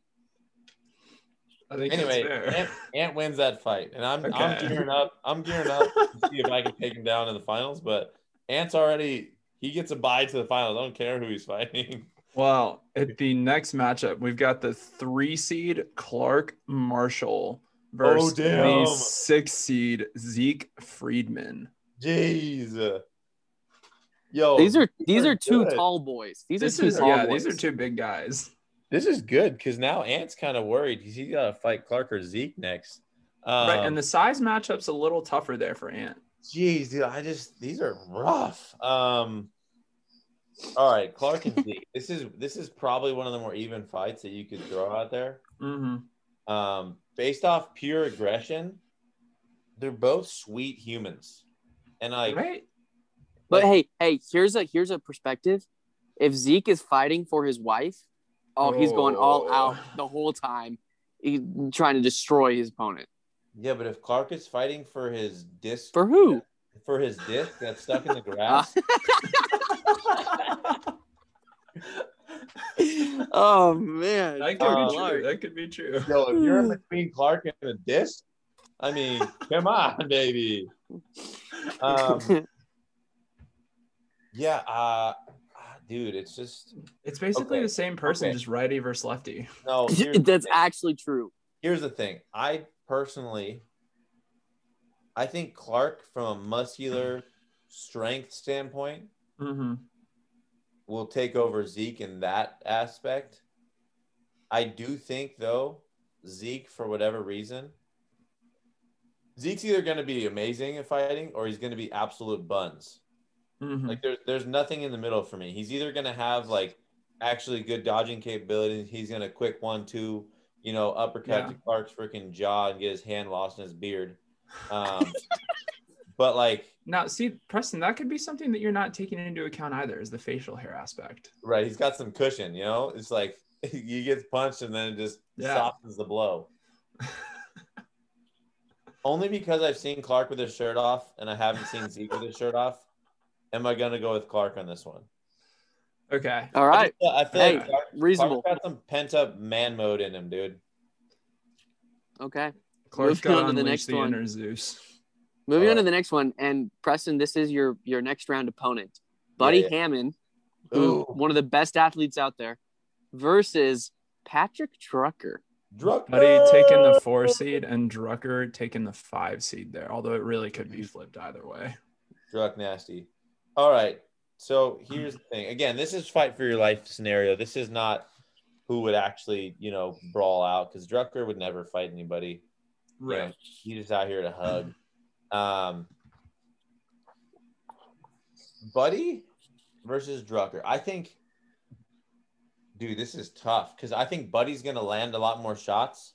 I think Anyway. Ant, Ant wins that fight, and I'm I'm gearing up. I'm gearing up to see if I can take him down in the finals. But Ant's already he gets a bye to the finals. I don't care who he's fighting. Well, at the next matchup, we've got the three seed Clark Marshall versus oh, the six seed Zeke Friedman. Jeez. Yo, These are these are are two good. tall boys. These This are two is tall yeah, boys. these are two big guys. this is good because now Ant's kind of worried. He's, he's got to fight Clark or Zeke next. Um, right, and the size matchup's a little tougher there for Ant. Jeez, dude, I just these are rough. Um, all right, Clark and Zeke. [LAUGHS] This is this is probably one of the more even fights that you could throw out there. Mm-hmm. Um, based off pure aggression, they're both sweet humans, and like Right? But like- hey, hey, here's a here's a perspective. If Zeke is fighting for his wife, oh, he's going all Oh. out the whole time, he, trying to destroy his opponent. yeah, but if Clark is fighting for his disc For who? for his disc that's stuck in the [LAUGHS] grass, [LAUGHS] oh man, That could Uh, be true. That could be true. yo, if you're in between Clark and a disc, I mean, come on, baby. [LAUGHS] Um, yeah, uh, dude, it's just It's basically Okay, the same person, okay. just righty versus lefty. no. [LAUGHS] That's actually true. here's the thing. I personally, I think Clark, from a muscular strength standpoint, Mm-hmm. will take over Zeke in that aspect. I do think though, Zeke for whatever reason, Zeke's either going to be amazing at fighting or he's going to be absolute buns. Mhm. Like there's there's nothing in the middle for me. He's either gonna have like actually good dodging capabilities. He's gonna quick one two, you know, uppercut Yeah. to Clark's freaking jaw and get his hand lost in his beard. Um, [LAUGHS] but like, Now, see, Preston, that could be something that you're not taking into account either, is the facial hair aspect. right, he's got some cushion. You know, it's like [LAUGHS] he gets punched and then it just Yeah. softens the blow. [LAUGHS] Only because I've seen Clark with his shirt off and I haven't seen Zeke with his shirt off. Am I gonna go with Clark on this one? Okay. All right. I, just- I feel Hey, like Clark, reasonable. Clark's got some pent up man mode in him, dude. Okay. Clark's Moving got on to the next the one. inner Zeus. Moving on to uh, the next one, and Preston, this is your your next round opponent, Buddy Yeah, yeah. Hammond, who one of the best athletes out there, versus Patrick Drucker. Drucker! Buddy taking the four seed and Drucker taking the five seed there, although it really could be flipped either way. Druck nasty. All right. So here's the thing. Again, this is fight for your life scenario. This is not who would actually, you know, brawl out because Drucker would never fight anybody. You know, he's just out here to hug. Um, Buddy versus Drucker. I think, dude, this is tough because I think Buddy's going to land a lot more shots.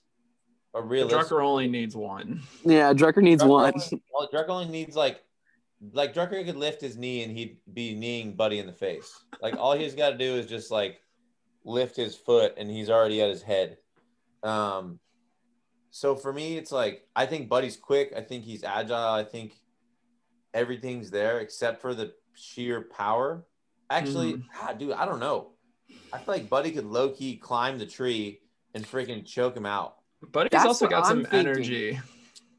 But realistically, Drucker only needs one. Yeah, Drucker needs Drucker one. only- well, Drucker only needs like, like Drucker could lift his knee and he'd be kneeing Buddy in the face. Like all he's got to do is just like lift his foot and he's already at his head. Um, so for me, it's like I think Buddy's quick. I think he's agile. I think everything's there except for the sheer power. Actually, ah, dude, I don't know. I feel like Buddy could low key climb the tree and freaking choke him out. But he's That's also got some I'm thinking. energy.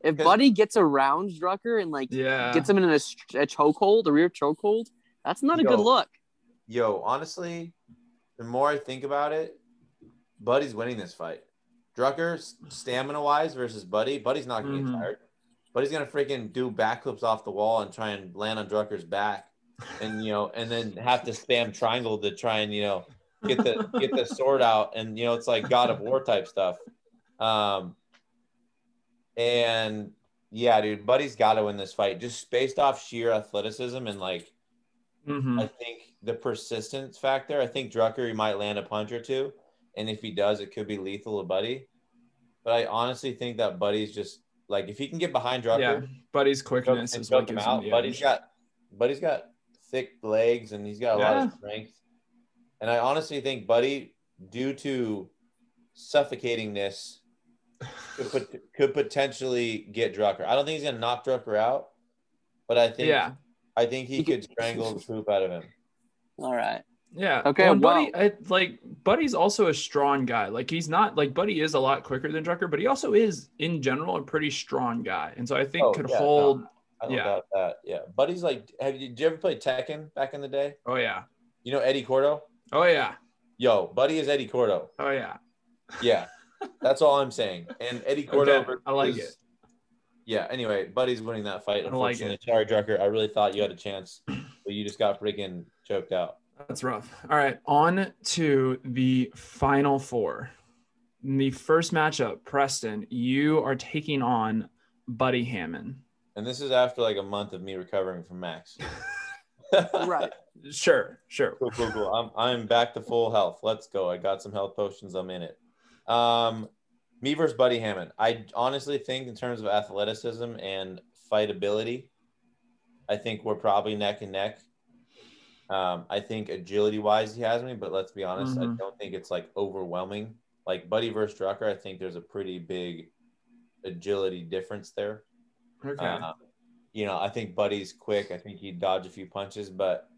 If Buddy gets around Drucker and like Yeah. gets him in a, a chokehold, a rear chokehold, that's not a good look. Yo, honestly, the more I think about it, Buddy's winning this fight. Drucker, stamina wise versus Buddy, Buddy's not going to Mhm. get tired. Buddy's going to freaking do backflips off the wall and try and land on Drucker's back, and you know, and then have to spam triangle to try and you know get the get the sword out, and you know, it's like God of War type stuff. Um, and yeah, dude, Buddy's got to win this fight just based off sheer athleticism and like Mhm. I think the persistence factor. I think Drucker he might land a punch or two, and if he does, it could be lethal to Buddy. But I honestly think that Buddy's just like if he can get behind Drucker, Yeah. Buddy's quickness and is what him gives him out. the Buddy's edge. got Buddy's got thick legs and he's got a lot of strength. And I honestly think Buddy, due to suffocatingness, could, pot- could potentially get Drucker. I don't think he's gonna knock Drucker out, but I think Yeah. I think he He could could- strangle the poop out of him. All right. Yeah. Okay, Well, and Buddy, well- I, like Buddy's also a strong guy. Like he's not like Buddy is a lot quicker than Drucker, but he also is in general a pretty strong guy, and so I think Oh, could yeah, no. hold. I don't Yeah. doubt that. Yeah. Buddy's like, have you, did you ever play Tekken back in the day? Oh yeah. You know Eddie Gordo? Oh yeah. Yo, Buddy is Eddie Gordo. Oh yeah. Yeah. [LAUGHS] That's all I'm saying. And Eddie Gordo. Okay, I like versus- it. Yeah. Anyway, Buddy's winning that fight. I like Unfortunately, sorry, Drucker. I really thought you had a chance, but you just got freaking choked out. That's rough. All right, on to the final four. In the first matchup, Preston, you are taking on Buddy Hammond. And this is after like a month of me recovering from Max. [LAUGHS] Right. Sure, sure. Cool, cool, cool. I'm I'm back to full health. Let's go. I got some health potions. I'm in it. Um, me versus Buddy Hammond. I honestly think in terms of athleticism and fightability, I think we're probably neck and neck. Um, I think agility wise he has me, but let's be honest, I Mhm. don't think it's like overwhelming. Like Buddy versus Drucker, I think there's a pretty big agility difference there. Okay. Uh, you know, I think Buddy's quick. I think he'd dodge a few punches, but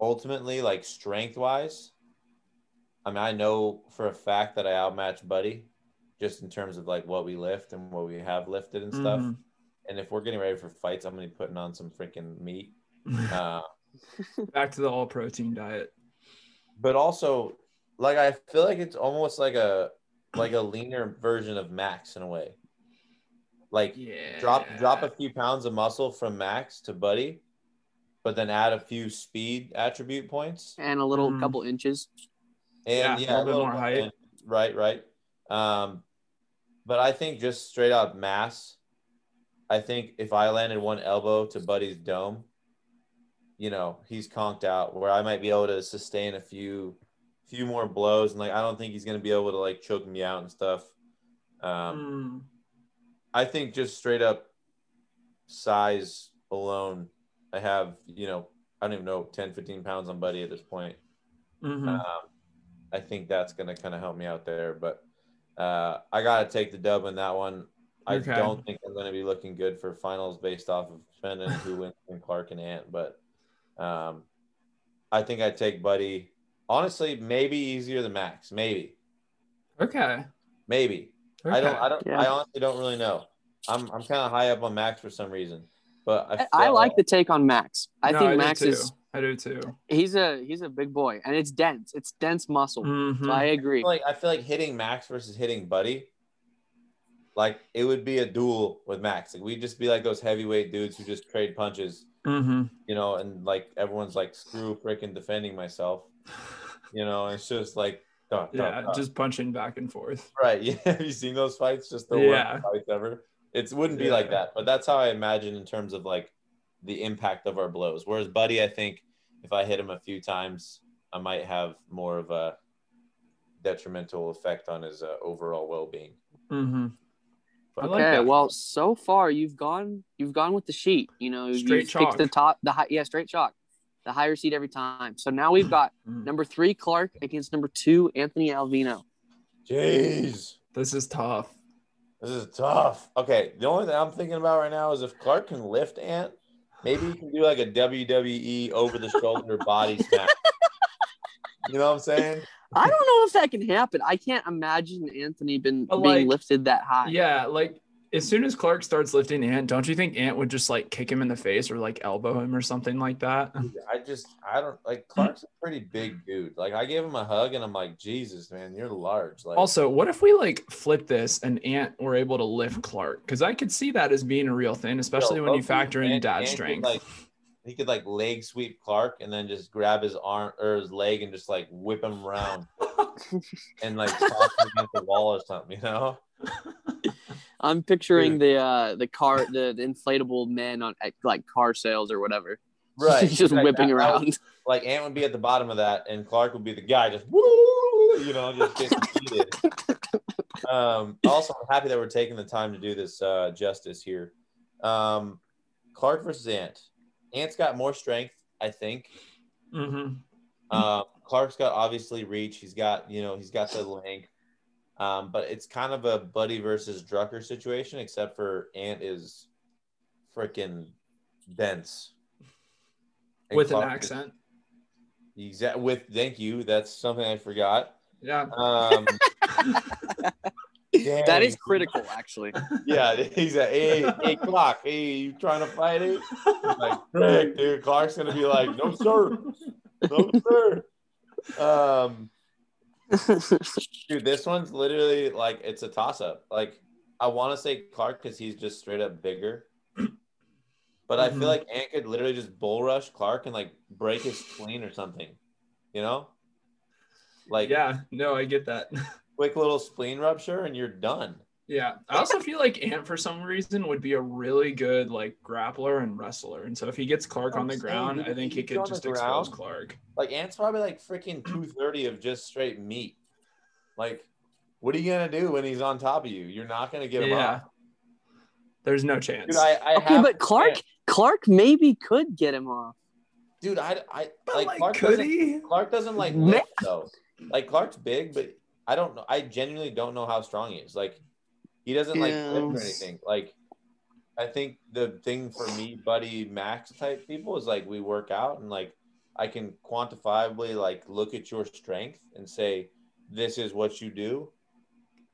ultimately, like strength wise, I mean, I know for a fact that I outmatch Buddy just in terms of like what we lift and what we have lifted and stuff. Mhm. And if we're getting ready for fights, I'm gonna be putting on some freaking meat. [LAUGHS] Uh, Back to the all protein diet. but also, like I feel like it's almost like a like a leaner version of Max in a way. Like Yeah. drop drop a few pounds of muscle from Max to Buddy, but then add a few speed attribute points. And a little Mm. couple inches. Yeah, And a yeah, little bit more height. and right, right. Um, but I think just straight up mass. I think if I landed one elbow to Buddy's dome, you know, he's conked out. Where I might be able to sustain a few, few more blows, and like I don't think he's gonna be able to like choke me out and stuff. Um, Mm. I think just straight up size alone, I have, you know, I don't even know, 10, 15 pounds on Buddy at this point. Mhm. Um, I think that's going to kind of help me out there. But uh, I got to take the dub in that one. I Okay. don't think I'm going to be looking good for finals based off of depending who [LAUGHS] wins between Clark and Ant. But um, I think I'd take Buddy. Honestly, maybe easier than Max. Maybe. Okay. Maybe. okay. I don't. I don't. Yeah. I honestly don't really know. I'm. I'm kind of high up on Max for some reason, but I, I, I like the take on Max. I No, think do Max is I do too. he's a he's a big boy and it's dense. It's dense muscle. Mhm. So I I agree. feel like I feel like hitting Max versus hitting Buddy, like it would be a duel with Max. Like we'd just be like those heavyweight dudes who just trade punches, Mhm. you know, and like everyone's like screw freaking defending myself, you know. It's just like duh, duh, Yeah, duh. just punching back and forth. right. [LAUGHS] Yeah, have you seen those fights? Just the Yeah. worst fights ever. It wouldn't be like that, but that's how I imagine in terms of like the impact of our blows. Whereas Buddy, I think if I hit him a few times, I might have more of a detrimental effect on his uh, overall well-being. Mm-hmm. I Okay, like well, so far you've gone you've gone with the sheet. You know, Straight you've picked the top, the high, yeah, straight chalk, the higher seed every time. So now we've got [CLEARS THROAT] Mm. number three Clark against number two Anthony Alvino. Jeez, This is tough. this is tough. Okay, the only thing I'm thinking about right now is if Clark can lift Ant, maybe you can do like a WWE over-the-shoulder body [LAUGHS] smash. You know what I'm saying? I don't know if that can happen. I can't imagine Anthony been But, being like, lifted that high. Yeah, like as soon as Clark starts lifting Ant, don't you think Ant would just like kick him in the face or like elbow him or something like that? I just I don't like Clark's a pretty big dude. Like I gave him a hug and I'm like, Jesus, man, you're large. Like Also, what if we like flip this and Ant were able to lift Clark? Because I could see that as being a real thing, especially Yo, when you factor in Ant- dad Ant could, strength. Like he could like leg sweep Clark and then just grab his arm or his leg and just like whip him around [LAUGHS] and like toss him against the wall or something, you know? [LAUGHS] I'm picturing Dude. the uh the car the, the inflatable men on at, like car sales or whatever. [LAUGHS] Right. just Like, whipping that- that was- around. like Ant would be at the bottom of that and Clark would be the guy just woo, you know, just getting heated. [LAUGHS] Um, also, I'm happy that we're taking the time to do this uh, justice here. Um, Clark versus Ant. Ant's got more strength, I think. hmm Um, Clark's got obviously reach. He's got, you know, he's got the length. Um, but it's kind of a Buddy versus Drucker situation, except for Ant is freaking dense. And With an Clark is- accent. Exact with thank you. That's something I forgot. Yeah. Um, [LAUGHS] that dang. is critical, actually. [LAUGHS] Yeah, he's a hey, hey Clark, hey, you trying to fight it? I'm like, Greg, dude, Clark's gonna be like, no sir, no sir. Um, dude, this one's literally like it's a toss up. Like, I want to say Clark because he's just straight up bigger, but I Mhm. feel like Ant could literally just bull rush Clark and like break his spleen or something. You know, like yeah. No, I get that. [LAUGHS] quick little spleen rupture and you're done. Yeah. I also feel like Ant for some reason would be a really good like grappler and wrestler. And so if he gets Clark I'm on the ground, dude, I think if he could on the just expose Clark. Like Ant's probably like freaking 230 of just straight meat. Like, what are you gonna do when he's on top of you? You're not gonna get him Yeah. off. There's no chance. Dude, I, I okay, have but Clark Clark maybe could get him off. dude, I, I like, like, Clark could doesn't, he? Clark doesn't like Man. lift though. Like Clark's big, but I don't know. I genuinely don't know how strong he is. Like, he doesn't like lift or anything. Like, I think the thing for me, buddy, Max type people is like we work out and like I can quantifiably like look at your strength and say this is what you do.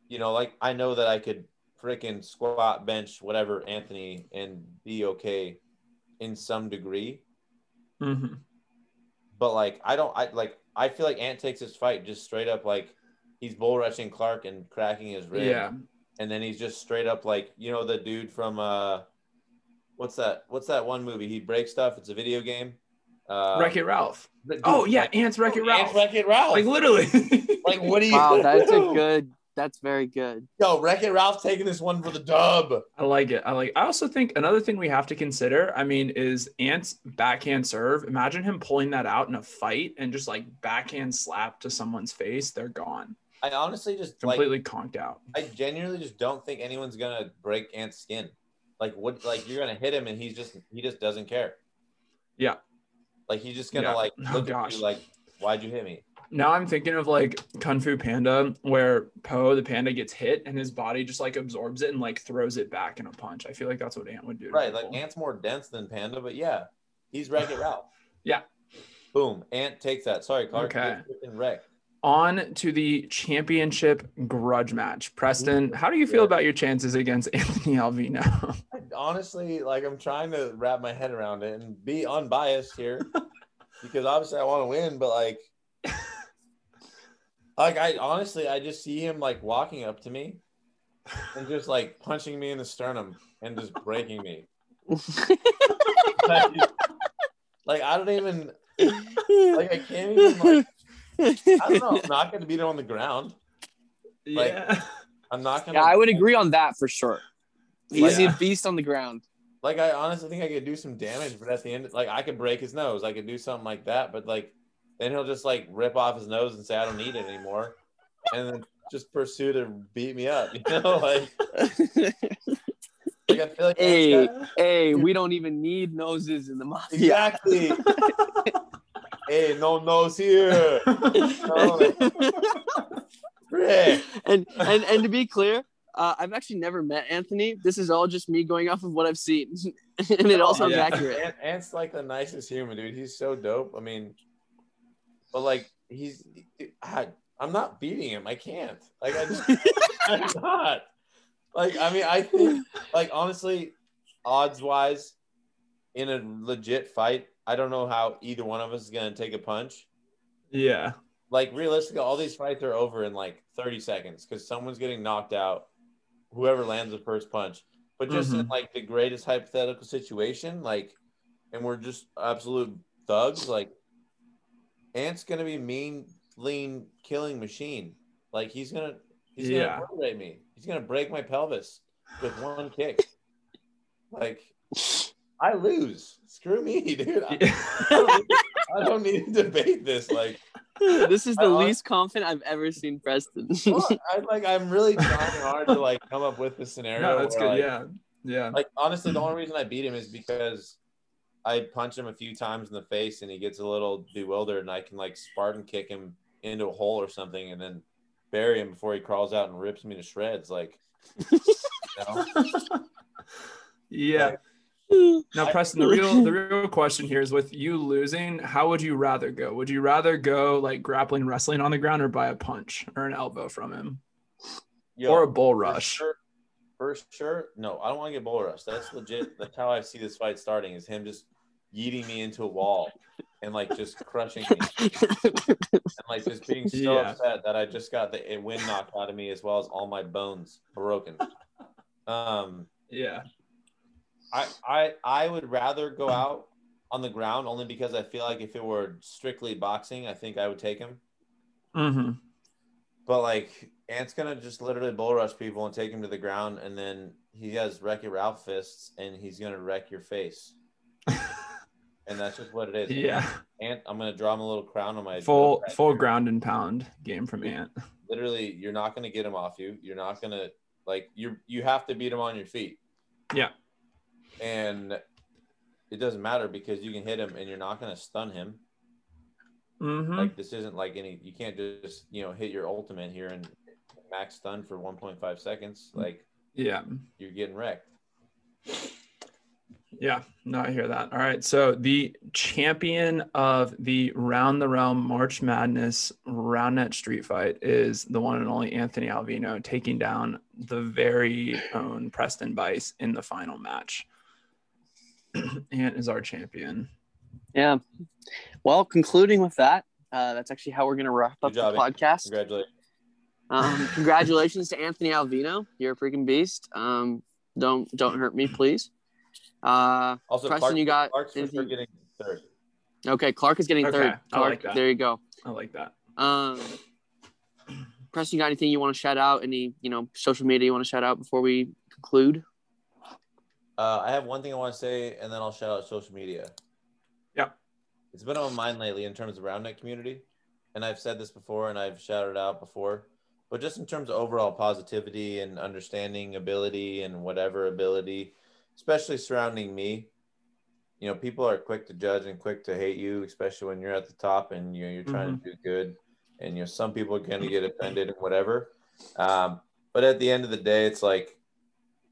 You know, like I know that I could freaking squat, bench, whatever, Anthony, and be okay in some degree. Mhm. But like I don't I like I feel like Ant takes his fight just straight up like he's bull rushing Clark and cracking his rib. Yeah. And then he's just straight up like, you know, the dude from uh what's that what's that one movie? He breaks stuff, it's a video game. Uh, Wreck It Ralph. dude, Oh yeah, like, Ants Wreck It Ants Ralph. Wreck It Ralph. Like literally. [LAUGHS] Like, what do you? Wow, that's a good. That's very good. Yo, Wreck It Ralph taking this one for the dub. I like it. I like. I also think another thing we have to consider. I mean, is Ant's backhand serve. Imagine him pulling that out in a fight and just like backhand slap to someone's face. They're gone, I honestly just like completely conked out. I genuinely just don't think anyone's gonna break Ant's skin. Like what? Like you're gonna hit him and he's just he just doesn't care. Yeah. Like he's just gonna Yeah. like [LAUGHS] Oh, at gosh. you like, why'd you hit me? Now I'm thinking of like Kung Fu Panda, where Po the panda gets hit and his body just like absorbs it and like throws it back in a punch. I feel like that's what Ant would do. Right. Like. Ant's more dense than Panda, but yeah, he's Wreck It [SIGHS] Ralph. Yeah. Boom. Ant takes that. Sorry, Clark. Okay. And wreck. On to the championship grudge match. Preston, how do you feel Yeah. about your chances against [LAUGHS] Anthony Alvino? Honestly, like, I'm trying to wrap my head around it and be unbiased here [LAUGHS] because obviously I want to win, but like, like I honestly, I just see him like walking up to me and just like punching me in the sternum and just breaking me. [LAUGHS] Like, like, I don't even like I can't even like I don't know. [LAUGHS] I'm not going to beat him on the ground. Like, yeah. I'm not going to. Yeah, I would agree on that for sure. He's Yeah. a beast on the ground. Like I honestly think I could do some damage, but at the end, like I could break his nose. I could do something like that, but like then he'll just like rip off his nose and say I don't need it anymore, and then just pursue to beat me up. [LAUGHS] You know, like, like I feel like Hey. Hey, [LAUGHS] we don't even need noses in the mafia. exactly. Hey, no nose here. [LAUGHS] No, and and and to be clear, uh, I've actually never met Anthony. This is all just me going off of what I've seen, [LAUGHS] and it all sounds yeah. accurate. Ant, Ant's like the nicest human, dude. He's so dope. I mean, but like he's, I, I'm not beating him. I can't. Like I just, [LAUGHS] I'm not. Like I mean, I think like honestly, odds wise, in a legit fight, I don't know how either one of us is gonna take a punch. yeah. Like realistically, all these fights are over in like 30 seconds because someone's getting knocked out. Whoever lands the first punch. But just in Mhm. like the greatest hypothetical situation, like, and we're just absolute thugs, like, Ant's gonna be mean, lean, killing machine. Like he's gonna, he's Yeah. gonna obliterate me. He's gonna break my pelvis with one kick. Like, I lose. Screw me, [LAUGHS] dude. I, I don't need, I don't need to debate this. Like. This is the I least confident I've ever seen Preston. well, I like I'm really [LAUGHS] trying hard to like come up with the scenario. No, that's where, good. like- Yeah. Yeah. Like honestly, the only [CLEARS THROAT] reason I beat him is because I punch him a few times in the face and he gets a little bewildered, and I can like Spartan kick him into a hole or something, and then bury him before he crawls out and rips me to shreds. Like, [LAUGHS] you know? Yeah. [LAUGHS] Now, Preston, the real the real question here is with you losing, how would you rather go? Would you rather go like grappling wrestling on the ground or by a punch or an elbow from him? Yo, or a bull for rush? Sure, for sure, no, I don't want to get bull rush. That's legit. That's how I see this fight starting. Is him just yeeting me into a wall and like just crushing me. and like just being so Yeah. upset that I just got the wind knocked out of me as well as all my bones broken. Um, Yeah. I I I would rather go out on the ground only because I feel like if it were strictly boxing, I think I would take him. Mm-hmm. But like Ant's gonna just literally bull rush people and take him to the ground, and then he has Wreck It Ralph fists, and he's gonna wreck your face. [LAUGHS] And that's just what it is. Yeah. Ant, I'm gonna draw him a little crown on my Full full ground and pound game from Ant. literally you're not to get him off you you're not to like you you have to beat him on your feet Yeah. And it doesn't matter because you can hit him and you're not going to stun him Mm-hmm. like this isn't like any you can't just you know hit your ultimate here and max stun for 1.5 seconds like yeah. you're getting wrecked Yeah, no, I hear that. All right. So the champion of the Round the Realm March Madness Round Net Street Fight is the one and only Anthony Alvino taking down the very own Preston Bies in the final match. [CLEARS THROAT] Ant is our champion. yeah. Well, concluding with that, uh, that's actually how we're going to wrap up job, the podcast. congratulations Um, [LAUGHS] congratulations to Anthony Alvino. You're a freaking beast. Um, don't don't hurt me, please. Uh, also Preston, Clark, you got Clark's for anything- getting third Okay, Clark is getting Okay, third. I Clark, like that. there you go. I like that. Um, Preston, you got anything you want to shout out? Any you know social media you want to shout out before we conclude? Uh, I have one thing I want to say, and then I'll shout out social media. Yeah. It's been on my mind lately in terms of RoundNet community, and I've said this before, and I've shouted out before, but just in terms of overall positivity and understanding ability and whatever ability, especially surrounding me. You know, people are quick to judge and quick to hate you, especially when you're at the top and you know, you're trying to do good. And you know, some people are going to get offended and whatever. Um, but at the end of the day, it's like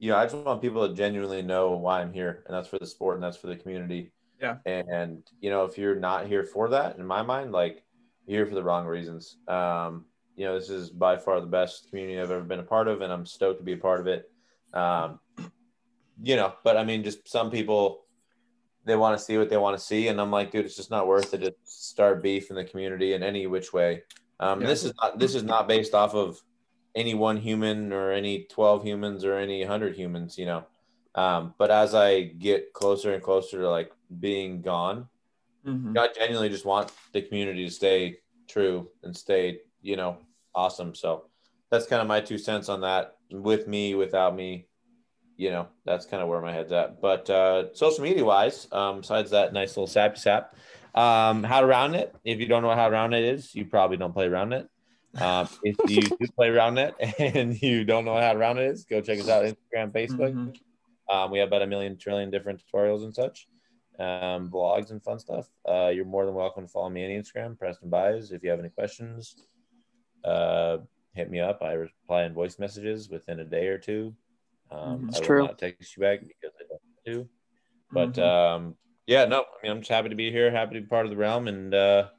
you know, I just want people to genuinely know why I'm here, and that's for the sport and that's for the community. Yeah. And you know, if you're not here for that, in my mind, like you're here for the wrong reasons. Um, you know, this is by far the best community I've ever been a part of, and I'm stoked to be a part of it. Um, you know, but I mean, just some people they want to see what they want to see, and I'm like, dude, it's just not worth it to start beef in the community in any which way. Um, Yeah. This is not this is not based off of any one human or any 12 humans or any 100 humans, you know. Um, but as I get closer and closer to like being gone, Mhm. I genuinely just want the community to stay true and stay, you know, awesome. So that's kind of my two cents on that. With me, without me, you know, that's kind of where my head's at. But uh, social media wise, um, besides that nice little sappy sap, um, how to roundnet. If you don't know how to roundnet is, you probably don't play roundnet. Um, if you do play roundnet [LAUGHS] and you don't know how to roundnet is, go check us out Instagram, Facebook. Mhm. Um, we have about a million trillion different tutorials and such, um, blogs and fun stuff. Uh, you're more than welcome to follow me on Instagram, Preston Bies. If you have any questions, uh, hit me up. I reply in voice messages within a day or two. Um, Mhm. I will True. not text you back because I don't want to. But Mhm. um, yeah, no, I mean, I'm just happy to be here, happy to be part of the realm, and uh,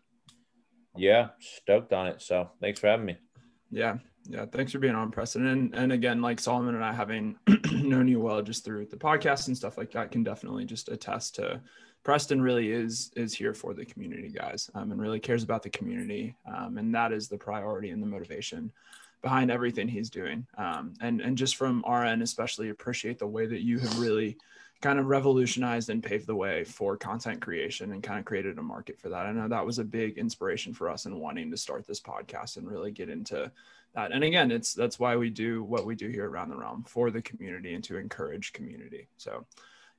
yeah, stoked on it. So thanks for having me. Yeah. Yeah. Thanks for being on, Preston. And, and again, like Solomon and I having [CLEARS THROAT] known you well just through the podcast and stuff like that can definitely just attest to Preston really is is here for the community guys um, and really cares about the community. Um, and that is the priority and the motivation behind everything he's doing. Um, and and just from our end, especially appreciate the way that you have really kind of revolutionized and paved the way for content creation and kind of created a market for that. I know that was a big inspiration for us in wanting to start this podcast and really get into that. And again, it's that's why we do what we do here around the realm for the community and to encourage community. So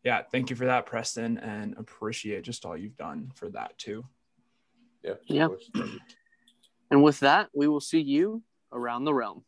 yeah, thank you for that, Preston, and appreciate just all you've done for that too. Yeah. Yeah. course. Thank you. And with that, we will see you around the realm.